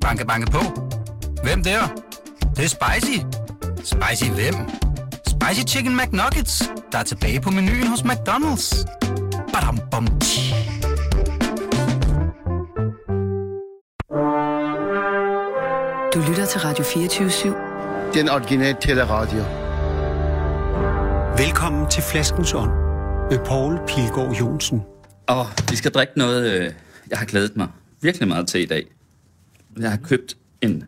Banke, banke på. Hvem der? Det, det er spicy. Spicy hvem? Spicy Chicken McNuggets, der er tilbage på menuen hos McDonald's. Badum, bom, tji. Du lytter til Radio 24-7. Den originale teleradio. Velkommen til Flaskens Ånd med Poul Pilgaard Jonsen. Og vi skal drikke noget, øh, jeg har glædet mig virkelig meget til i dag. Jeg har købt en,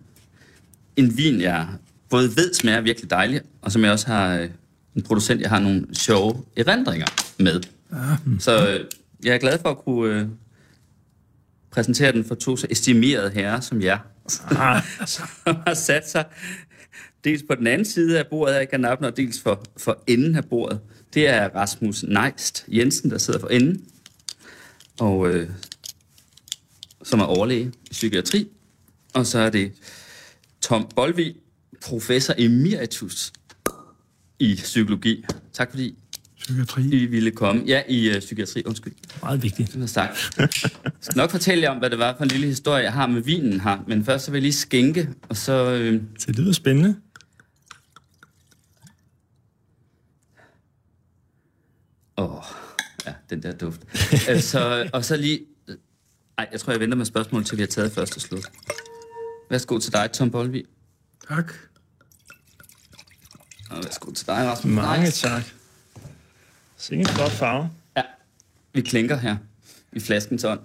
en vin, jeg både ved smager virkelig dejlig, og som jeg også har øh, en producent, jeg har nogle sjove erindringer med. Så øh, jeg er glad for at kunne øh, præsentere den for to så estimerede herrer som jer, som har sat sig dels på den anden side af bordet i kanappen, og dels for, for enden af bordet. Det er Rasmus Neist Jensen, der sidder for enden, og øh, som er overlæge i psykiatri. Og så er det Tom Bolvi, professor emeritus i psykologi. Tak fordi Psykiatri. I ville komme. Ja, i uh, psykiatri, undskyld. Meget vigtigt. Det sagt. Jeg skal nok fortælle jer om, hvad det var for en lille historie, jeg har med vinen her. Men først så vil jeg lige skænke, og så... Øh, Det lyder spændende. Åh, oh, ja, den der duft. øh, så, og så lige... Ej, jeg tror, jeg venter med spørgsmål, til vi har taget første slut. Værsgo til dig, Tom Bolvi. Tak. Og værsgo til dig, Rasmus. Mange Nice. tak. Sikke en flot farve. Ja, vi klinker her i flaskens ånd.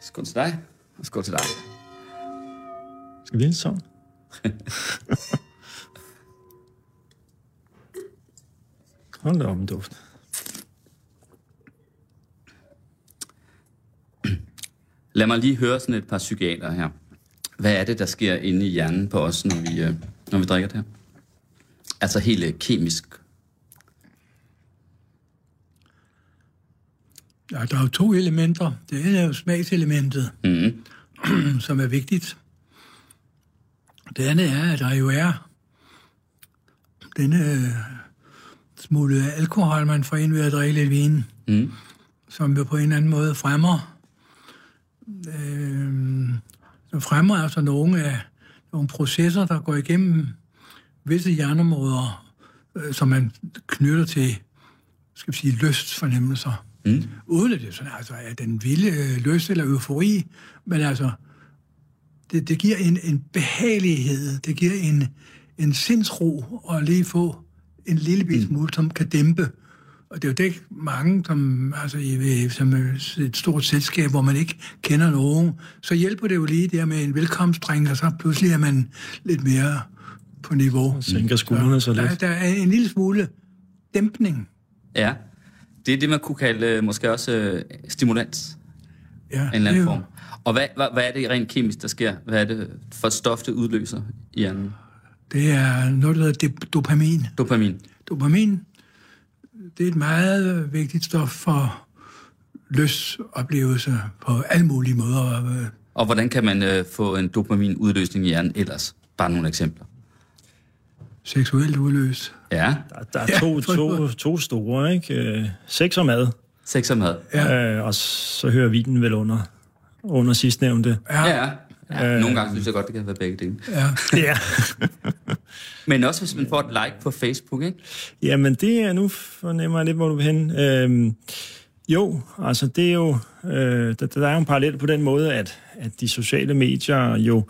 Skål til dig, og skål til dig. Skal vi lige sådan? Hold da op en duft. Lad mig lige høre sådan et par psykiater her. Hvad er det, der sker inde i hjernen på os, når vi, øh, når vi drikker det her? Altså helt øh, kemisk. Ja, der er jo to elementer. Det ene er jo smagselementet, Mm. som er vigtigt. Det andet er, at der jo er denne øh, smule alkohol, man får ind ved at drikke lidt vin, Mm. som jo på en eller anden måde fremmer øh, som fremmer altså nogle af nogle processer, der går igennem visse hjerneområder, øh, som man knytter til, skal vi sige, lystfornemmelser. Mm. Uden at det sådan, altså, er den vilde øh, lyst eller eufori, men altså, det, det giver en, en behagelighed, det giver en, en sindsro at lige få en lille bit smule, som kan dæmpe. Og det er jo det ikke mange, som, altså, som er et stort selskab, hvor man ikke kender nogen, så hjælper det jo lige der med en velkomstdrink, og så pludselig er man lidt mere på niveau. Sænker skuldrene så Der, lidt. der er en lille smule dæmpning. Ja, det er det, man kunne kalde øh, måske også øh, stimulans Ja, en eller anden form. Og hvad, hvad, hvad er det rent kemisk, der sker? Hvad er det for et stof, det udløser i hjernen? Det er noget, der hedder dopamin. Dopamin. Dopamin, det er et meget vigtigt stof for lystoplevelse på alle mulige måder. Øh, Og hvordan kan man øh, få en dopaminudløsning i hjernen ellers? Bare nogle eksempler. Seksuelt udløst. Ja, Der, der er Ja, to, to, to store, ikke? Øh, Sex og mad. sex og mad. Ja. Øh, og så hører vi den vel under, under sidstnævnte. Ja, Ja, ja. Nogle gange synes jeg godt, det kan være begge dele. ja. Ja. Men også hvis man får et like på Facebook, ikke? Jamen, det er nu fornemmer jeg lidt, hvor du vil hen. Øhm, jo, altså det er jo, øh, der, der er jo en parallel på den måde, at, at de sociale medier jo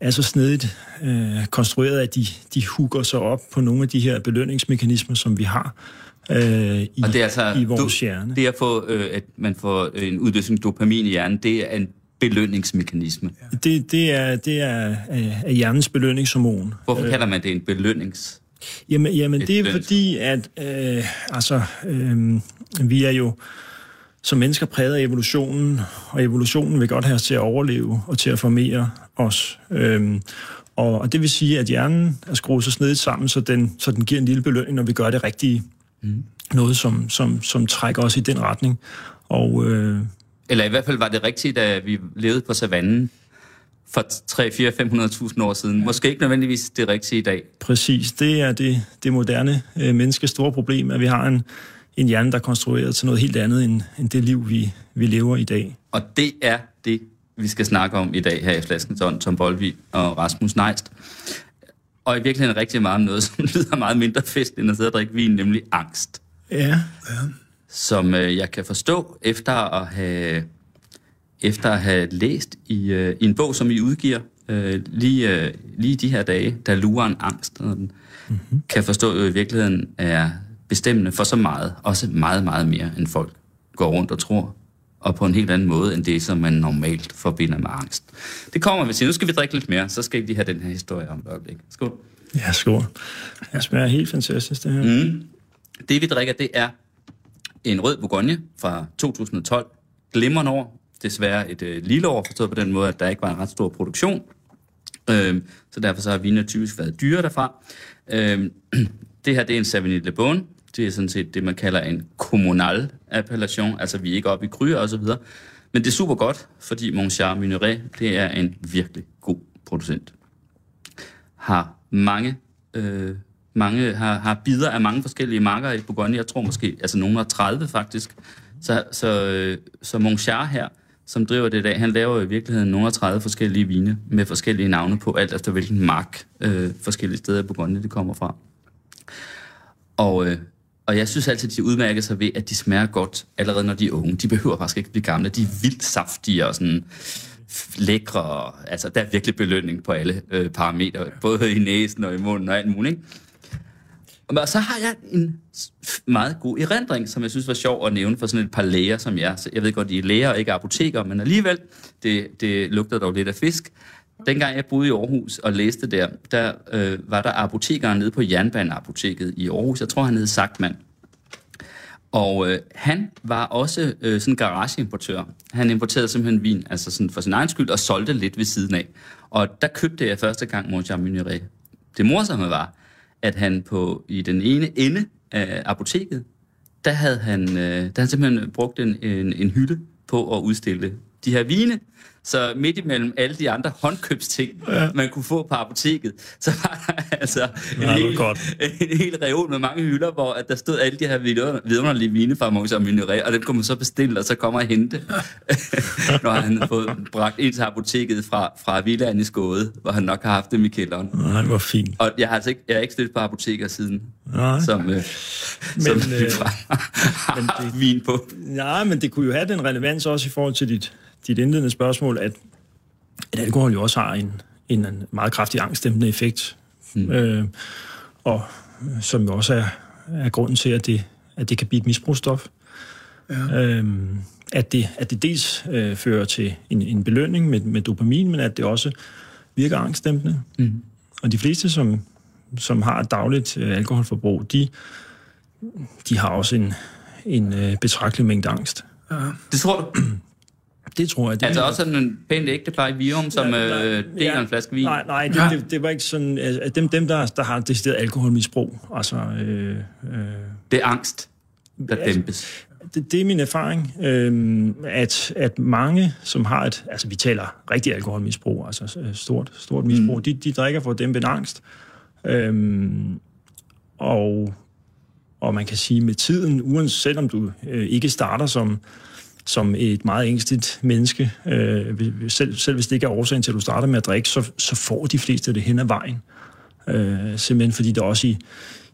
er så snedigt øh, konstrueret, at de, de hooker sig op på nogle af de her belønningsmekanismer, som vi har øh, i, Og det er altså, i vores du, hjerne. Det at få, øh, at man får øh, en udløsning dopamin i hjernen, det er en belønningsmekanisme. Det, det er, det er af, af hjernens belønningshormon. Hvorfor kalder man det en belønnings... Jamen, jamen Et det er fordi, at øh, altså, øh, vi er jo som mennesker præget af evolutionen, og evolutionen vil godt have os til at overleve og til at formere os. Øhm, og, og det vil sige, at hjernen er skruet så snedigt sammen, så den, så den giver en lille belønning, når vi gør det rigtige. Mm. Noget, som, som, som trækker os i den retning. Og øh, Eller i hvert fald var det rigtigt, da vi levede på savannen for 3, 4, 500.000 år siden. Måske ikke nødvendigvis det rigtige i dag. præcis, det er det, det moderne øh, menneskes store problem, at vi har en, en hjerne, der er konstrueret til noget helt andet end, end det liv, vi, vi lever i dag. Og det er det, vi skal snakke om i dag her i Flaskens Ånd, Tom Bolvi og Rasmus Neist. Og i virkeligheden rigtig meget om noget, som lyder meget mindre fest, end at sidde og drikke vin, nemlig angst. Ja. Som øh, jeg kan forstå, efter at have, efter at have læst i, øh, i en bog, som I udgiver øh, lige, øh, lige de her dage, der lurer en angst, den, mm-hmm. kan forstå, at i virkeligheden er bestemmende for så meget, også meget, meget mere, end folk går rundt og tror, og på en helt anden måde, end det, som man normalt forbinder med angst. Det kommer vi til. Nu skal vi drikke lidt mere, så skal vi lige have den her historie om et øjeblik. Skål. Ja, skål. Det smager helt fantastisk, det her. Mm. Det, vi drikker, det er en rød Bourgogne fra 2012. Glimrende år. Desværre et øh, lille år, forstået på den måde, at der ikke var en ret stor produktion. Øh, så derfor så har vinene typisk været dyre derfra. Øh, det her, det er en Sauvignon Le Bon. Det er sådan set det, man kalder en kommunal appellation. Altså, vi er ikke oppe i kryer og så videre. Men det er super godt, fordi Montchard Minoret, det er en virkelig god producent. Har mange, øh, mange har, har bider af mange forskellige marker i Bourgogne. Jeg tror måske, altså nogen har 30 faktisk. Så, så, øh, så Monchard her, som driver det i dag, han laver i virkeligheden nogle af 30 forskellige vine med forskellige navne på, alt efter hvilken mark øh, forskellige steder i Bourgogne det kommer fra. Og, øh, og jeg synes altid, at de udmærker sig ved, at de smager godt allerede når de er unge. De behøver faktisk ikke blive gamle. De er vildt saftige og sådan lækre. Altså, der er virkelig belønning på alle øh, parametre. Både i næsen og i munden og alt muligt. Ikke? Og så har jeg en meget god erindring, som jeg synes var sjov at nævne for sådan et par læger som jeg. Så Jeg ved godt, de er læger og ikke apoteker, men alligevel, det, det lugter dog lidt af fisk. Dengang jeg boede i Aarhus og læste der, der øh, var der apotekeren nede på Jernbaneapoteket i Aarhus. Jeg tror, han hed Sagtmann. Og øh, han var også øh, sådan en garageimportør. Han importerede simpelthen vin, altså sådan for sin egen skyld, og solgte lidt ved siden af. Og der købte jeg første gang Monchar Minoret. Det morsomme var, at han på i den ene ende af apoteket, der havde han, øh, der havde han simpelthen brugt en, en, en hytte på at udstille de her vine. Så midt imellem alle de andre håndkøbsting, ja. man kunne få på apoteket, så var der altså en, Ja, det hel, godt. en hel reol med mange hylder, hvor at der stod alle de her vidunder- vidunderlige vine fra Monchar Minoret, og dem kunne man så bestille, og så komme og hente, når han havde fået bragt ind til apoteket fra, fra villaen i Skåde, hvor han nok har haft dem i kælderen. Nej, det var fint. Og jeg har altså ikke, jeg har ikke stødt på apoteker siden, Nej. som, øh, som Men, øh, øh, men haft vin på. Nej, men det kunne jo have den relevans også i forhold til dit, dit indledende spørgsmål, at, at alkohol jo også har en, en meget kraftig angstdæmpende effekt. Mm. Øh, og øh, som jo også er, er grunden til, at det, at det kan blive et misbrugsstof. Ja. Øhm, at, det, at det dels øh, fører til en, en belønning med, med dopamin, men at det også virker angstdæmpende. Mm. Og de fleste, som, som har et dagligt øh, alkoholforbrug, de, de har også en, en øh, betragtelig mængde angst. Det tror du? Det tror jeg. Det Altså også sådan en pænt ægtepar i Virum, som øh, deler en flaske vin. Nej, nej, det, Ja. det, det var ikke sådan... Altså, dem, dem der, der har decideret alkoholmisbrug, altså... Øh, øh, Det er angst, der Altså, dæmpes. det, det er min erfaring, øh, at, at mange, som har et... Altså, vi taler rigtig alkoholmisbrug, altså øh, stort, stort misbrug, mm. de, de drikker for at dæmpe en angst. Øh, og, og man kan sige, med tiden, uanset selvom du øh, ikke starter som, som et meget ængsteligt menneske, øh, selv, selv hvis det ikke er årsagen til, at du starter med at drikke, så, så får de fleste det hen ad vejen. Øh, simpelthen fordi der også i,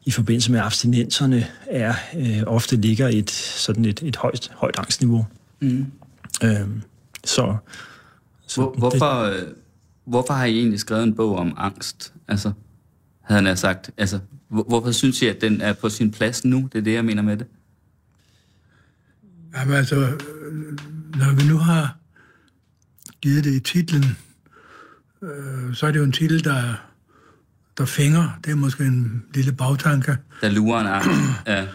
i forbindelse med abstinenserne er øh, ofte ligger et sådan et, et højt, højt angstniveau. Mm. Øh, så, så Hvor, hvorfor, øh, hvorfor har I egentlig skrevet en bog om angst? Altså, havde han sagt. Altså, hvor, hvorfor synes I, at den er på sin plads nu? Det er det, jeg mener med det. Jamen altså, når vi nu har givet det i titlen, øh, så er det jo en titel, der, der fænger. Det er måske en lille bagtanke. Der lurer en angst. Ja.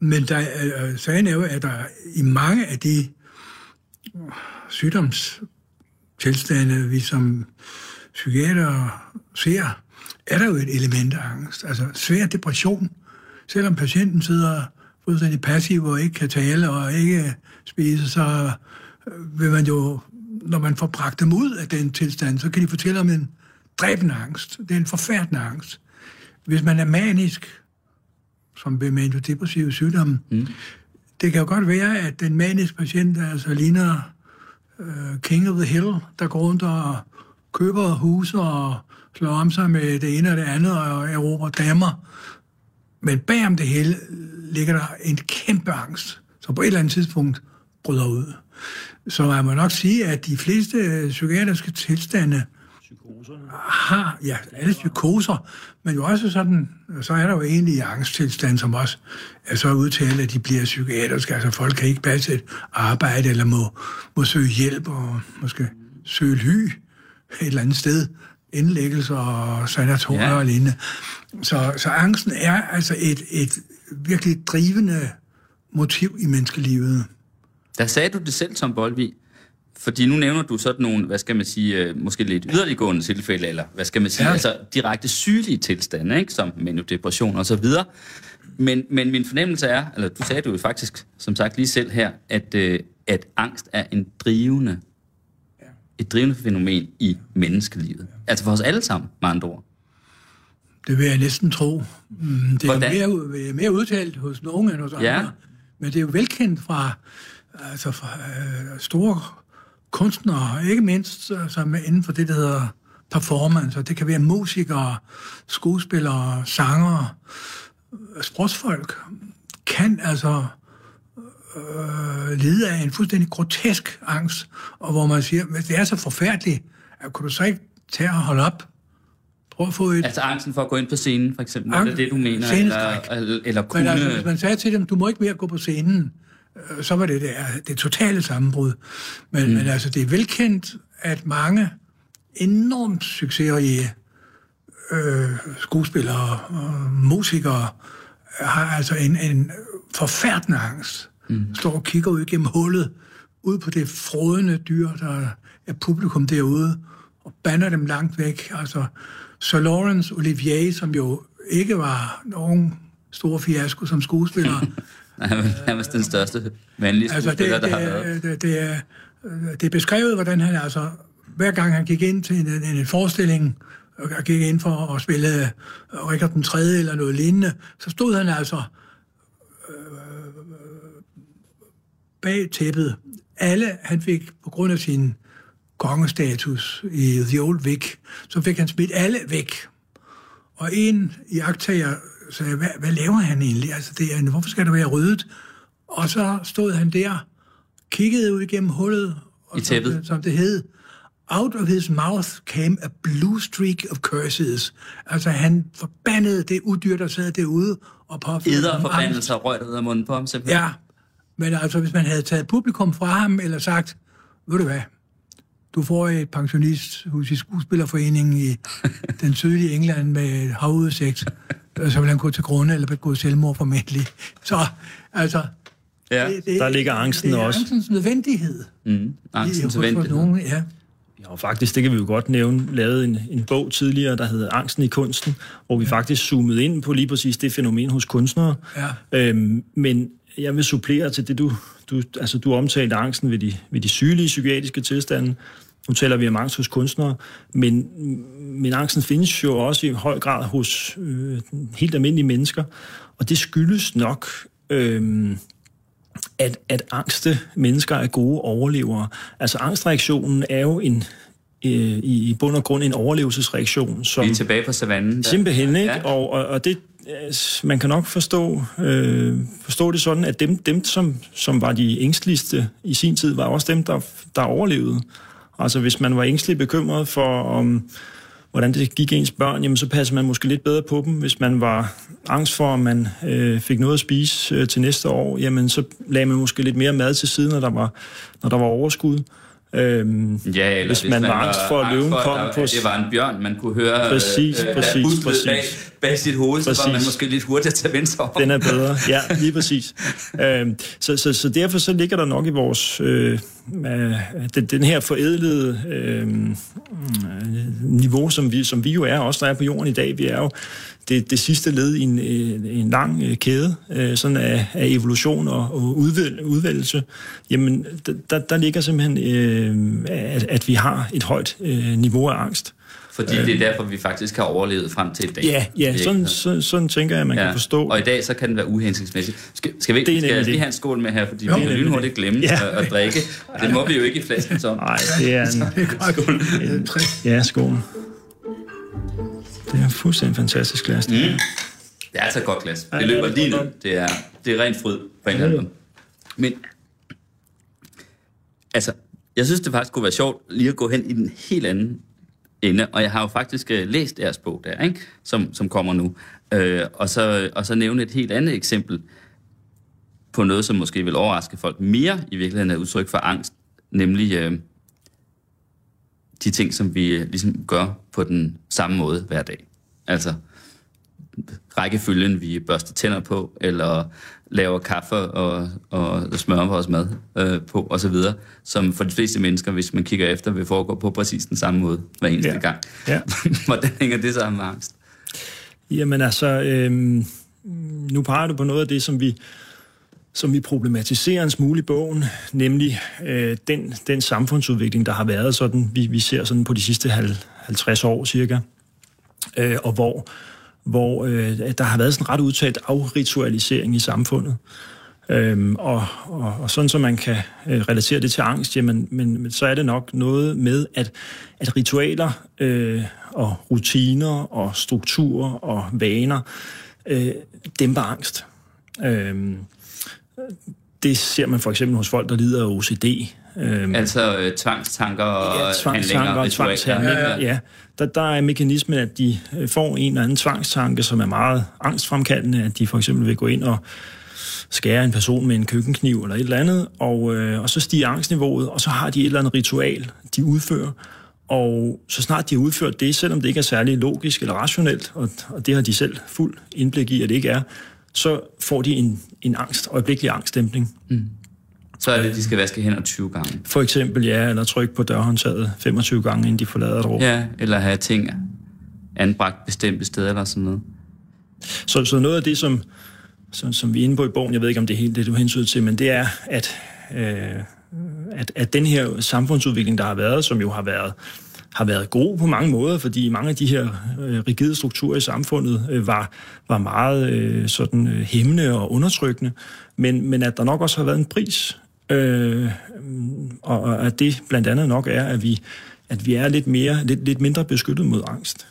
Men der, er- øh, sagen er jo, at der i mange af de sygdomstilstande, vi som psykiater ser, er der jo et element af angst. Altså svær depression. Selvom patienten sidder fuldstændig passiv og ikke kan tale og ikke spise, så øh, vil man jo, når man får bragt dem ud af den tilstand, så kan de fortælle om en dræbende angst. Det er en forfærdende angst. Hvis man er manisk, som ved maniodepressive sygdomme. Mm. Det kan jo godt være, at den maniske patient altså ligner øh, King of the Hill, der går rundt og køber huse og slår om sig med det ene og det andet og erobrer damer. Men bagom det hele ligger der en kæmpe angst, som på et eller andet tidspunkt bryder ud. Så man må nok sige, at de fleste psykiatriske tilstande har, ja, alle psykoser, men jo også sådan, så er der jo egentlig angsttilstand, som også er så udtalt, at de bliver psykiatriske. Altså folk kan ikke passe et arbejde, eller må, må søge hjælp, og måske søge ly et eller andet sted, indlæggelser og sanatorier ja. og lignende. Så, så angsten er altså et, et virkelig drivende motiv i menneskelivet. Der sagde du det selv, Tom Bolvi, fordi nu nævner du sådan nogle, hvad skal man sige, øh, måske lidt yderliggående tilfælde, eller hvad skal man sige, ja. altså direkte sygelige tilstande, ikke? som depression og så videre. Men, men min fornemmelse er, eller du sagde det jo faktisk, som sagt lige selv her, at, øh, at angst er en drivende, et drivende fænomen i menneskelivet. Altså for os alle sammen, med andre ord. Det vil jeg næsten tro. Mm, det er Hvordan? mere, mere udtalt hos nogen end hos andre. Ja. Men det er jo velkendt fra, altså fra øh, store kunstnere, ikke mindst øh, som inden for det, der hedder performance, og det kan være musikere, skuespillere, sangere, sportsfolk, kan altså øh, lide af en fuldstændig grotesk angst, og hvor man siger, hvis det er så forfærdeligt, at kunne du så ikke tage og holde op? Prøv at få et... Altså angsten for at gå ind på scenen, for eksempel, Ang- er det det, du mener? Eller, eller, eller kunne... Men altså, hvis man sagde til dem, du må ikke mere gå på scenen, Øh, så var det det, det totale sammenbrud. Men, mm. men altså, det er velkendt, at mange enormt succesrige øh, skuespillere og musikere har altså en, en forfærdende angst. Mm. Står og kigger ud gennem hullet, ud på det frodende dyr, der er publikum derude, og banner dem langt væk. Altså, Sir Lawrence Olivier, som jo ikke var nogen stor fiasko som skuespiller, Han nærmest den største mandlige altså, skuespiller, det, der har været. Det, det, er, det er beskrevet, hvordan han altså, hver gang han gik ind til en, en, en forestilling, og gik ind for at spille Richard den 3. eller noget lignende, så stod han altså øh, bag tæppet. Alle, han fik på grund af sin kongestatus i The Old Vic, så fik han smidt alle væk. Og en i aktager sagde, hvad, hvad laver han egentlig? Altså, det er, hvorfor skal der være ryddet? Og så stod han der, kiggede ud igennem hullet, og I tæppet. Som, som det hed, out of his mouth came a blue streak of curses. Altså, han forbandede det udyr, der sad derude og påførte Eder forbandelser røg ud af munden på ham, simpelthen. Ja, men altså, hvis man havde taget publikum fra ham, eller sagt, ved du hvad, du får et pensionisthus i skuespillerforeningen i den sydlige England med havudsigt, så vil han gå til grunde eller begå selvmord formentlig. Så altså... Ja, det, det, der ligger angsten det er også. angstens nødvendighed. Mm, angstens nødvendighed. Nogen, ja. Vi har faktisk, det kan vi jo godt nævne, lavet en, en bog tidligere, der hedder Angsten i kunsten, hvor vi ja. faktisk zoomede ind på lige præcis det fænomen hos kunstnere. Ja. Øhm, men jeg vil supplere til det, du, du, altså, du omtalte angsten ved de, ved de sygelige psykiatriske tilstande. Nu taler vi om angst hos kunstnere, men, men angsten findes jo også i høj grad hos øh, helt almindelige mennesker, og det skyldes nok, øh, at, at angste mennesker er gode overlevere. Altså angstreaktionen er jo en, øh, i, i bund og grund en overlevelsesreaktion. Som vi er tilbage på savannen. Simpelthen, ikke? Ja. Og, og, og det, Øh, man kan nok forstå, øh, forstå det sådan, at dem, dem som, som var de ængstligste i sin tid, var også dem, der, der overlevede. Altså hvis man var ængstelig bekymret for, om, hvordan det gik ens børn, jamen så passede man måske lidt bedre på dem. Hvis man var angst for, om man øh, fik noget at spise øh, til næste år, jamen så lagde man måske lidt mere mad til siden, når der var, når der var overskud. Øhm, ja, eller hvis, hvis man, man var angst for, at løven kom på... Det var en bjørn, man kunne høre præcis, øh, præcis, præcis. Bag, bag sit hoved, præcis. så var man måske lidt hurtigere til at vende sig om. Den er bedre, ja, lige præcis. øhm, så, så, så derfor så ligger der nok i vores... Øh, øh, den, den her forædlede øh, niveau, som vi, som vi jo er, også der er på jorden i dag, vi er jo, det det, det sidste led i en, en lang øh, kæde øh, sådan af, af evolution og, og udvæl, udvælgelse, jamen der, der ligger simpelthen, øh, at, at vi har et højt øh, niveau af angst. Fordi det er derfor, vi faktisk har overlevet frem til i dag. Ja, ja sådan, sådan, sådan tænker jeg, at man ja. kan forstå. Og i dag, så kan den være uhensigtsmæssig. Skal, skal vi, skal jeg lige have en skål med her, fordi jo, vi kan lynhurtigt glemme ja. at, at drikke. Det må vi jo ikke i flasken så. Nej, det er en... skål. Ja, skål. Det er fuldstændig fantastisk glas. Mm. Det er altså et godt glas. Det løber lige ned. Det er, det er rent fryd på en eller anden Men, altså, jeg synes, det faktisk kunne være sjovt lige at gå hen i den helt anden ende. Og jeg har jo faktisk uh, læst deres bog der, ikke? Som, som kommer nu. Uh, og, så, og så nævne et helt andet eksempel på noget, som måske vil overraske folk mere i virkeligheden er udtryk for angst, nemlig uh, de ting, som vi uh, ligesom gør på den samme måde hver dag. Altså rækkefølgen, vi børster tænder på, eller laver kaffe og, og smører vores mad øh, på, og så videre, som for de fleste mennesker, hvis man kigger efter, vil foregå på præcis den samme måde hver eneste ja. gang. Ja. Hvordan hænger det sammen med angst? Jamen altså, øh, nu peger du på noget af det, som vi, som vi problematiserer en smule i bogen, nemlig øh, den, den samfundsudvikling, der har været sådan, vi, vi ser sådan på de sidste 50 år cirka, øh, og hvor hvor øh, der har været sådan ret udtalt afritualisering i samfundet. Øhm, og, og, og sådan, så man kan øh, relatere det til angst, jamen, men, men så er det nok noget med, at, at ritualer øh, og rutiner og strukturer og vaner øh, dæmper angst. Øhm, det ser man for eksempel hos folk, der lider af OCD. Øhm, altså øh, tvangstanker og ja, tvangstanker og tvangshandlinger. Ja, ja. Der, der er mekanismen, at de øh, får en eller anden tvangstanke, som er meget angstfremkaldende, at de for eksempel vil gå ind og skære en person med en køkkenkniv eller et eller andet, og, øh, og så stiger angstniveauet, og så har de et eller andet ritual, de udfører, og så snart de har udført det, selvom det ikke er særlig logisk eller rationelt, og, og det har de selv fuld indblik i, at det ikke er, så får de en, en angst, øjeblikkelig angstdæmpning. Mm. Så er det, de skal vaske hænder 20 gange. For eksempel, ja, eller trykke på dørhåndtaget 25 gange, inden de forlader et rum. Ja, eller have ting anbragt bestemte steder eller sådan noget. Så, så noget af det, som, som, som vi er inde på i bogen, jeg ved ikke, om det er helt det, du hensyder til, men det er, at, øh, at, at den her samfundsudvikling, der har været, som jo har været har været god på mange måder, fordi mange af de her øh, rigide strukturer i samfundet øh, var, var meget øh, sådan øh, hæmmende og undertrykkende, men, men at der nok også har været en pris, øh, og at det blandt andet nok er, at vi, at vi er lidt, mere, lidt, lidt mindre beskyttet mod angst.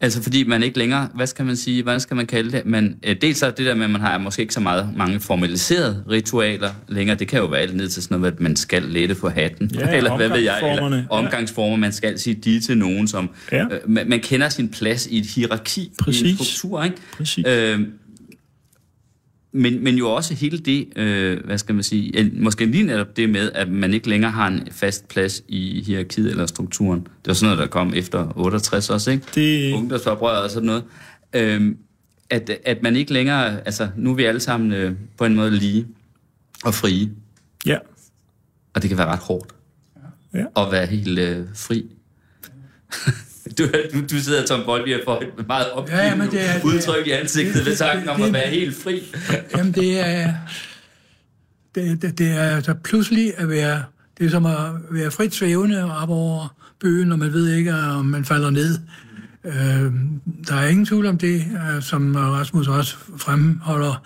Altså fordi man ikke længere, hvad skal man sige, hvordan skal man kalde det? Men øh, dels er det der med, at man har måske ikke så meget mange formaliserede ritualer længere. Det kan jo være alt ned til sådan noget, at man skal lette på hatten. Ja, eller hvad ved jeg? Eller omgangsformer, man skal sige de til nogen, som... Ja. Øh, man, man kender sin plads i et hierarki, Præcis. i en struktur, ikke? Præcis. Øh, men, men jo også hele det, øh, hvad skal man sige, måske lige netop det med, at man ikke længere har en fast plads i hierarkiet eller strukturen. Det var sådan noget, der kom efter 68 også, ikke? Det... Ungdomsoprøret og sådan noget. Øh, at, at man ikke længere, altså nu er vi alle sammen øh, på en måde lige og frie. Ja. Og det kan være ret hårdt. Ja. At være helt øh, fri. Du, du, du sidder, Tom Bolby, og får et meget opgivende ja, men det er, udtryk i ansigtet ved tanken om at være helt fri. Jamen, det er... Det, det, det er altså pludselig at være... Det er som at være frit svævende op over bøgen, og man ved ikke, om man falder ned. Øh, der er ingen tvivl om det, øh, som Rasmus også fremholder.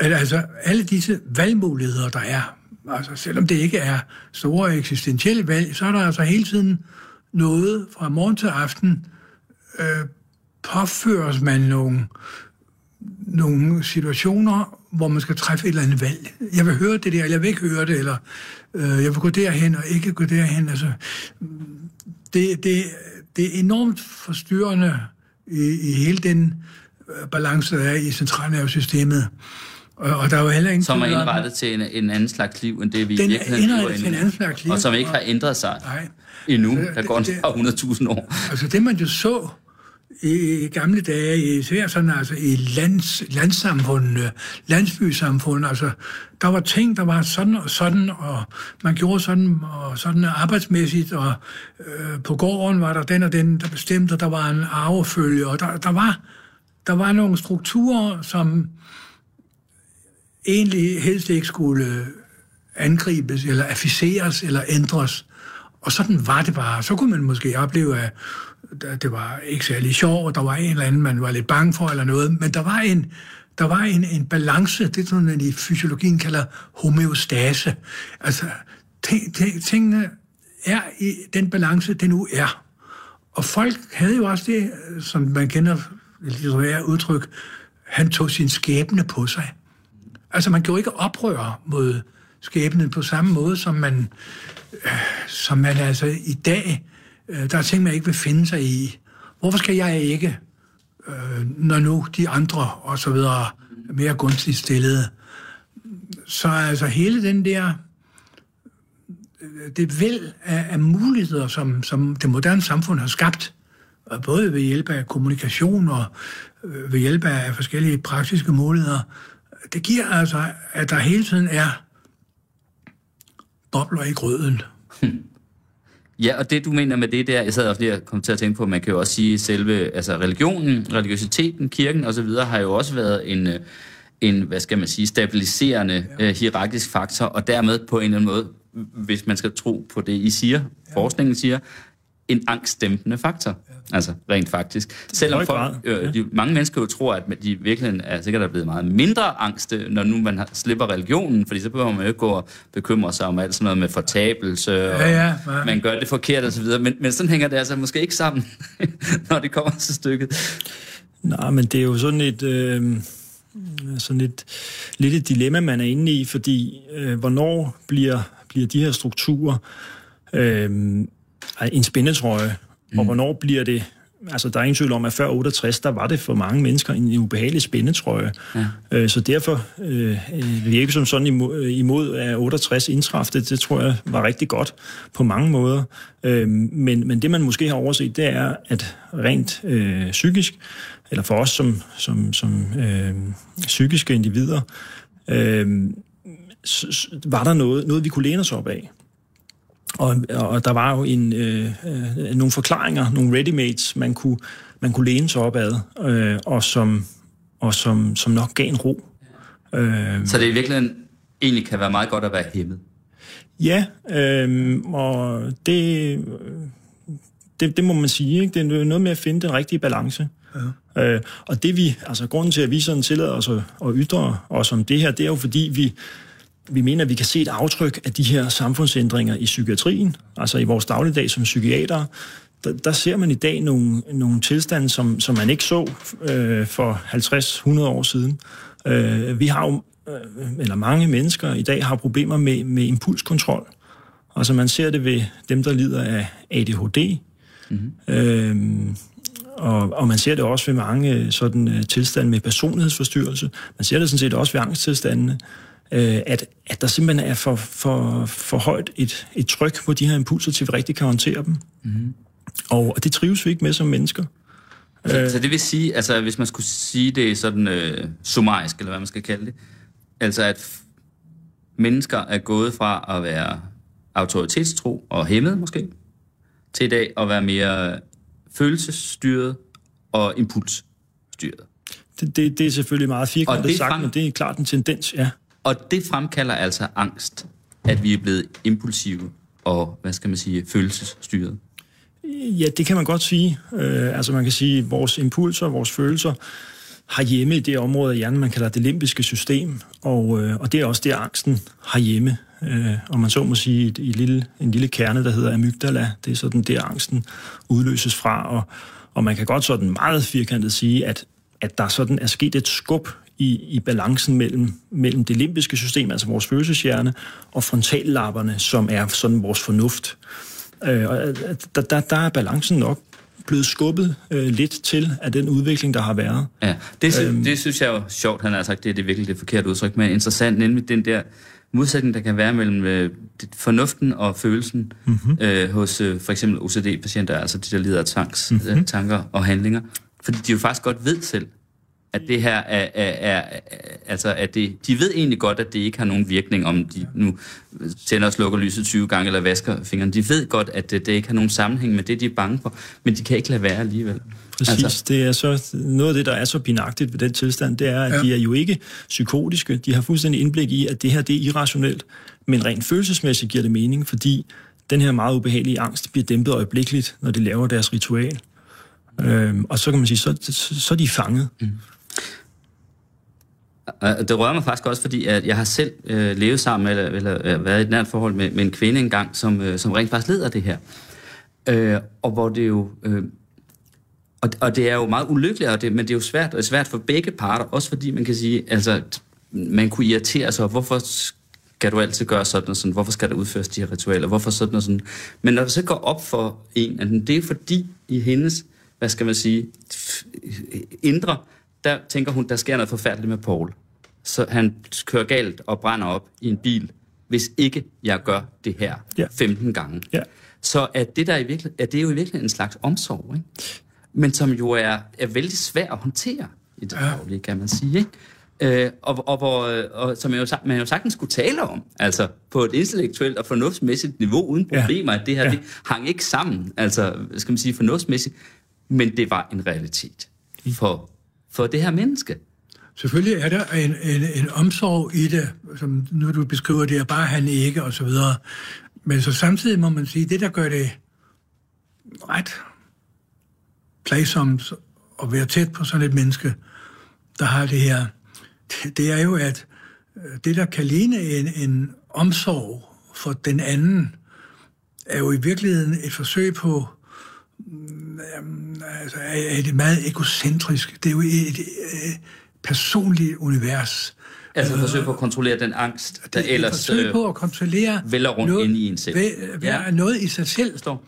At, altså, alle disse valgmuligheder, der er, altså selvom det ikke er store eksistentielle valg, så er der altså hele tiden noget fra morgen til aften, øh, påføres man nogle, nogle situationer, hvor man skal træffe et eller andet valg. Jeg vil høre det der, eller jeg vil ikke høre det, eller øh, jeg vil gå derhen og ikke gå derhen. Altså, det, det, det er enormt forstyrrende i, i hele den balance, der er i centralnervesystemet. Og, og der er jo heller ingen Som er indrettet til en, en anden slags liv, end det vi den virkelig har til en anden slags liv. Og som ikke har ændret sig. Nej endnu. Der går par 100.000 år. Altså det, man jo så i, gamle dage, især sådan altså i lands, landssamfundene, landsbysamfundene, altså der var ting, der var sådan og sådan, og man gjorde sådan og sådan arbejdsmæssigt, og øh, på gården var der den og den, der bestemte, der var en arvefølge, og der, der var der var nogle strukturer, som egentlig helst ikke skulle angribes, eller afficeres, eller ændres. Og sådan var det bare. Så kunne man måske opleve, at det var ikke særlig sjovt, der var en eller anden, man var lidt bange for, eller noget, men der var en, der var en, en balance, det som man i fysiologien kalder homeostase. Altså, tingene er i den balance, det nu er. Og folk havde jo også det, som man kender litterære udtryk, han tog sin skæbne på sig. Altså, man gjorde ikke oprør mod skæbnen på samme måde, som man, øh, som man altså i dag, øh, der er ting, man ikke vil finde sig i. Hvorfor skal jeg ikke, øh, når nu de andre og så videre er mere gunstigt stillede? Så altså hele den der, øh, det væld af, af muligheder, som, som det moderne samfund har skabt, både ved hjælp af kommunikation og øh, ved hjælp af forskellige praktiske muligheder, det giver altså, at der hele tiden er bobler i grøden. Ja, og det du mener med det der, jeg sad også lige og kom til at tænke på, man kan jo også sige, selve altså religionen, religiøsiteten, kirken osv. har jo også været en, øh, en, hvad skal man sige, stabiliserende ja. uh, hierarkisk faktor, og dermed på en eller anden måde, hvis man skal tro på det, I siger, ja. forskningen siger, en angstdæmpende faktor. Ja. Altså, rent faktisk. Selvom folk, øh, de, mange mennesker jo tror, at de virkelig er sikkert er blevet meget mindre angste, når nu man har, slipper religionen, fordi så behøver man jo ikke gå og bekymre sig om alt sådan noget med fortabelse, ja, og ja, ja. man gør det forkert osv., men, men sådan hænger det altså måske ikke sammen, når det kommer til stykket. Nej, men det er jo sådan et... Øh sådan et lidt et dilemma, man er inde i, fordi øh, hvornår bliver, bliver de her strukturer øh, en spændetrøje, mm. og hvornår bliver det altså der er ingen tvivl om, at før 68, der var det for mange mennesker en ubehagelig spændetrøje. Ja. Øh, så derfor øh, virker som sådan imod, imod at 68 indtræffede, det tror jeg var rigtig godt på mange måder. Øh, men, men det man måske har overset, det er, at rent øh, psykisk, eller for os som, som, som øh, psykiske individer, øh, var der noget, noget, vi kunne læne os op af. Og, og der var jo en, øh, øh, nogle forklaringer, nogle readymates, man kunne, man kunne læne sig op ad, øh, og, som, og som, som nok gav en ro. Øh, Så det i virkeligheden egentlig kan være meget godt at være hæmmet? Ja, øh, og det, det, det må man sige. Ikke? Det er noget med at finde den rigtige balance. Ja. Øh, og det vi, altså grunden til, at vi sådan tillader os at, at ytre os om det her, det er jo fordi, vi, vi mener, at vi kan se et aftryk af de her samfundsændringer i psykiatrien, altså i vores dagligdag som psykiater. Der, der ser man i dag nogle, nogle tilstande, som, som man ikke så øh, for 50-100 år siden. Øh, vi har jo, øh, eller mange mennesker i dag har problemer med, med impulskontrol. Altså man ser det ved dem, der lider af ADHD, mm-hmm. øh, og, og man ser det også ved mange sådan uh, tilstande med personlighedsforstyrrelse. Man ser det sådan set også ved angsttilstandene øh, at, at der simpelthen er for, for, for højt et, et tryk på de her impulser, til vi rigtig kan håndtere dem. Mm. Og, og det trives vi ikke med som mennesker. Så, øh, så det vil sige, altså hvis man skulle sige det sådan øh, summarisk, eller hvad man skal kalde det, altså at mennesker er gået fra at være autoritetstro og hæmmet måske, til i dag at være mere følelsesstyret og impulsstyret. Det, det, det er selvfølgelig meget firkantet sagt, men det er klart en tendens, ja. Og det fremkalder altså angst, at vi er blevet impulsive og, hvad skal man sige, følelsesstyret. Ja, det kan man godt sige. Øh, altså man kan sige, at vores impulser, vores følelser, har hjemme i det område af hjernen, man kalder det limbiske system, og, øh, og det er også det, angsten har hjemme. Øh, og man så må sige, et, et lille, en lille kerne, der hedder amygdala, det er sådan der, angsten udløses fra, og, og man kan godt sådan meget firkantet sige, at, at der sådan er sket et skub i, i balancen mellem, mellem det limbiske system, altså vores følelseshjerne, og frontallapperne, som er sådan vores fornuft. Øh, og øh, der, der, der er balancen nok blevet skubbet øh, lidt til af den udvikling, der har været. Ja, det, sy- øhm, det synes jeg jo sjovt, han har sagt, det er det virkelig det forkerte udtryk, men interessant, nemlig den der modsætning, der kan være mellem øh, fornuften og følelsen mm-hmm. øh, hos øh, for eksempel OCD-patienter, altså de, der lider af tanks, mm-hmm. øh, tanker og handlinger, fordi de jo faktisk godt ved selv, at det her er, er, er, er altså at det, de ved egentlig godt, at det ikke har nogen virkning, om de nu tænder og slukker lyset 20 gange eller vasker fingrene. De ved godt, at det, det ikke har nogen sammenhæng med det, de er bange for, men de kan ikke lade være alligevel. Præcis. Altså. Det er så, noget af det, der er så pinagtigt ved den tilstand, det er, at ja. de er jo ikke psykotiske. De har fuldstændig indblik i, at det her det er irrationelt, men rent følelsesmæssigt giver det mening, fordi den her meget ubehagelige angst bliver dæmpet øjeblikkeligt, når de laver deres ritual. Øhm, og så kan man sige, så, så, så er de fanget. Mm. Det rører mig faktisk også, fordi at jeg har selv øh, levet sammen, eller, eller øh, været i et nært forhold med, med en kvinde engang, som, øh, som rent faktisk leder det her. Øh, og hvor det jo... Øh, og, og det er jo meget ulykkeligt, og det, men det er jo svært, og svært for begge parter, også fordi man kan sige, altså, man kunne irritere sig, hvorfor skal du altid gøre sådan og sådan, hvorfor skal der udføres de her ritualer, hvorfor sådan og sådan. Men når det så går op for en, at det er fordi i hendes, hvad skal man sige, indre, der tænker hun, der sker noget forfærdeligt med Paul. Så han kører galt og brænder op i en bil, hvis ikke jeg gør det her ja. 15 gange. Ja. Så at det, der i virkelig, at det er jo i virkeligheden en slags omsorg, ikke? men som jo er, er vældig svær at håndtere i det daglige, kan man sige. Ikke? Øh, og, og, hvor, og som jeg jo, man jo sagtens skulle tale om, altså på et intellektuelt og fornuftsmæssigt niveau, uden problemer, ja. at det her ja. det hang ikke sammen, altså skal man sige fornuftsmæssigt, men det var en realitet for, for det her menneske. Selvfølgelig er der en, en, en omsorg i det, som nu du beskriver det, er bare han ikke, og så videre. Men så samtidig må man sige, det der gør det ret plagsomt at være tæt på sådan et menneske, der har det her, det, det er jo, at øh, det, der kan ligne en, en omsorg for den anden, er jo i virkeligheden et forsøg på, øh, altså, er det meget egocentrisk. Det er jo et, et personligt univers. Altså et forsøg på at kontrollere den angst, der det ellers forsøg på at kontrollere vælger rundt noget, ind i en selv. Væ, ja. noget i sig selv. Står.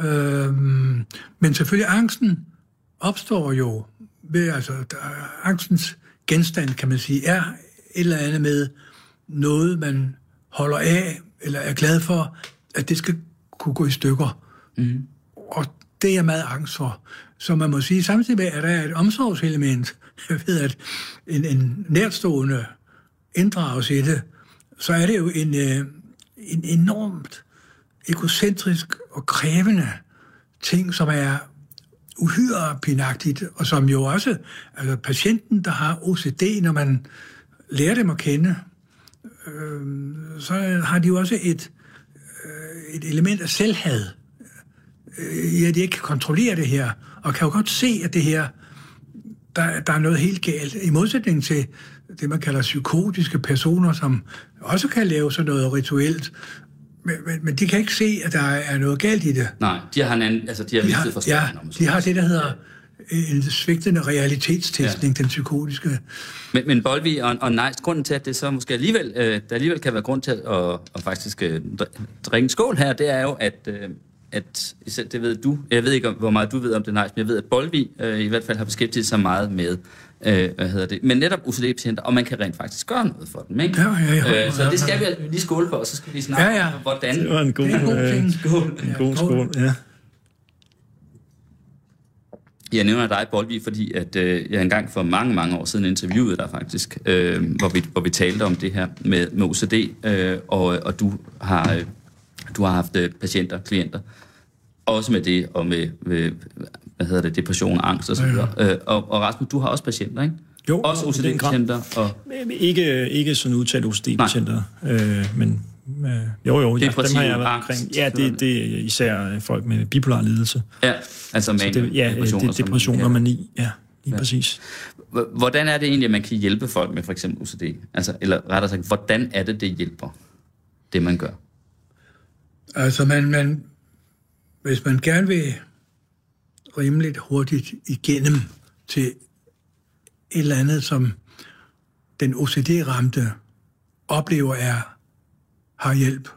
Øhm, men selvfølgelig angsten opstår jo ved, altså der, angstens genstand, kan man sige, er et eller andet med noget, man holder af, eller er glad for, at det skal kunne gå i stykker. Mm. Og det er jeg meget angst for. Så man må sige, samtidig med, at der er et omsorgselement, ved at en, en nærstående inddrages i det, så er det jo en, øh, en enormt egocentrisk og krævende ting, som er uhyre pinagtigt, og som jo også, altså patienten, der har OCD, når man lærer dem at kende, øh, så har de jo også et, øh, et element af selvhad, i at de ikke kan kontrollere det her, og kan jo godt se, at det her, der, der er noget helt galt, i modsætning til det, man kalder psykotiske personer, som også kan lave sådan noget rituelt, men, men, men de kan ikke se, at der er noget galt i det. Nej, de har, en anden, altså, de har, de har forstand. Ja, de har det, der hedder en svigtende realitetstestning, ja. den psykotiske. Men, men Bolvi og, og Neist, grunden til, at det så måske alligevel, øh, der alligevel kan være grund til at, at faktisk øh, drikke en skål her, det er jo, at, øh, at det ved du, jeg ved ikke, hvor meget du ved om det, Neist, men jeg ved, at Bolvi øh, i hvert fald har beskæftiget sig meget med øh, hvad hedder det, men netop OCD-patienter, og man kan rent faktisk gøre noget for dem, ikke? Ja, ja, ja. Øh, så det skal vi lige skåle for, og så skal vi snakke ja, ja. om, hvordan... Det var en god, en god, øh, skål. En god skål, ja. Jeg nævner dig, Bolvi, fordi at, øh, jeg engang for mange, mange år siden interviewede dig faktisk, øh, hvor, vi, hvor vi talte om det her med, med OCD, øh, og, og du har, øh, du har haft øh, patienter, klienter, også med det, og med, med hvad hedder det, depression, angst osv. Ja, ja. øh, og, og Rasmus, du har også patienter, ikke? Jo, også OCD-patienter. Og... Ikke, ikke sådan udtalt OCD-patienter, øh, men øh, jo, jo, ja, dem har jeg været omkring. Ja, det, det er især folk med bipolar lidelse. Ja, altså mani, det, ja, depression, det, depression og mani, ja, lige ja. præcis. Hvordan er det egentlig, at man kan hjælpe folk med for eksempel OCD? Altså, eller rettere sagt, hvordan er det, det hjælper, det man gør? Altså, man, man, hvis man gerne vil rimeligt hurtigt igennem til et eller andet, som den OCD-ramte oplever er, har hjælp,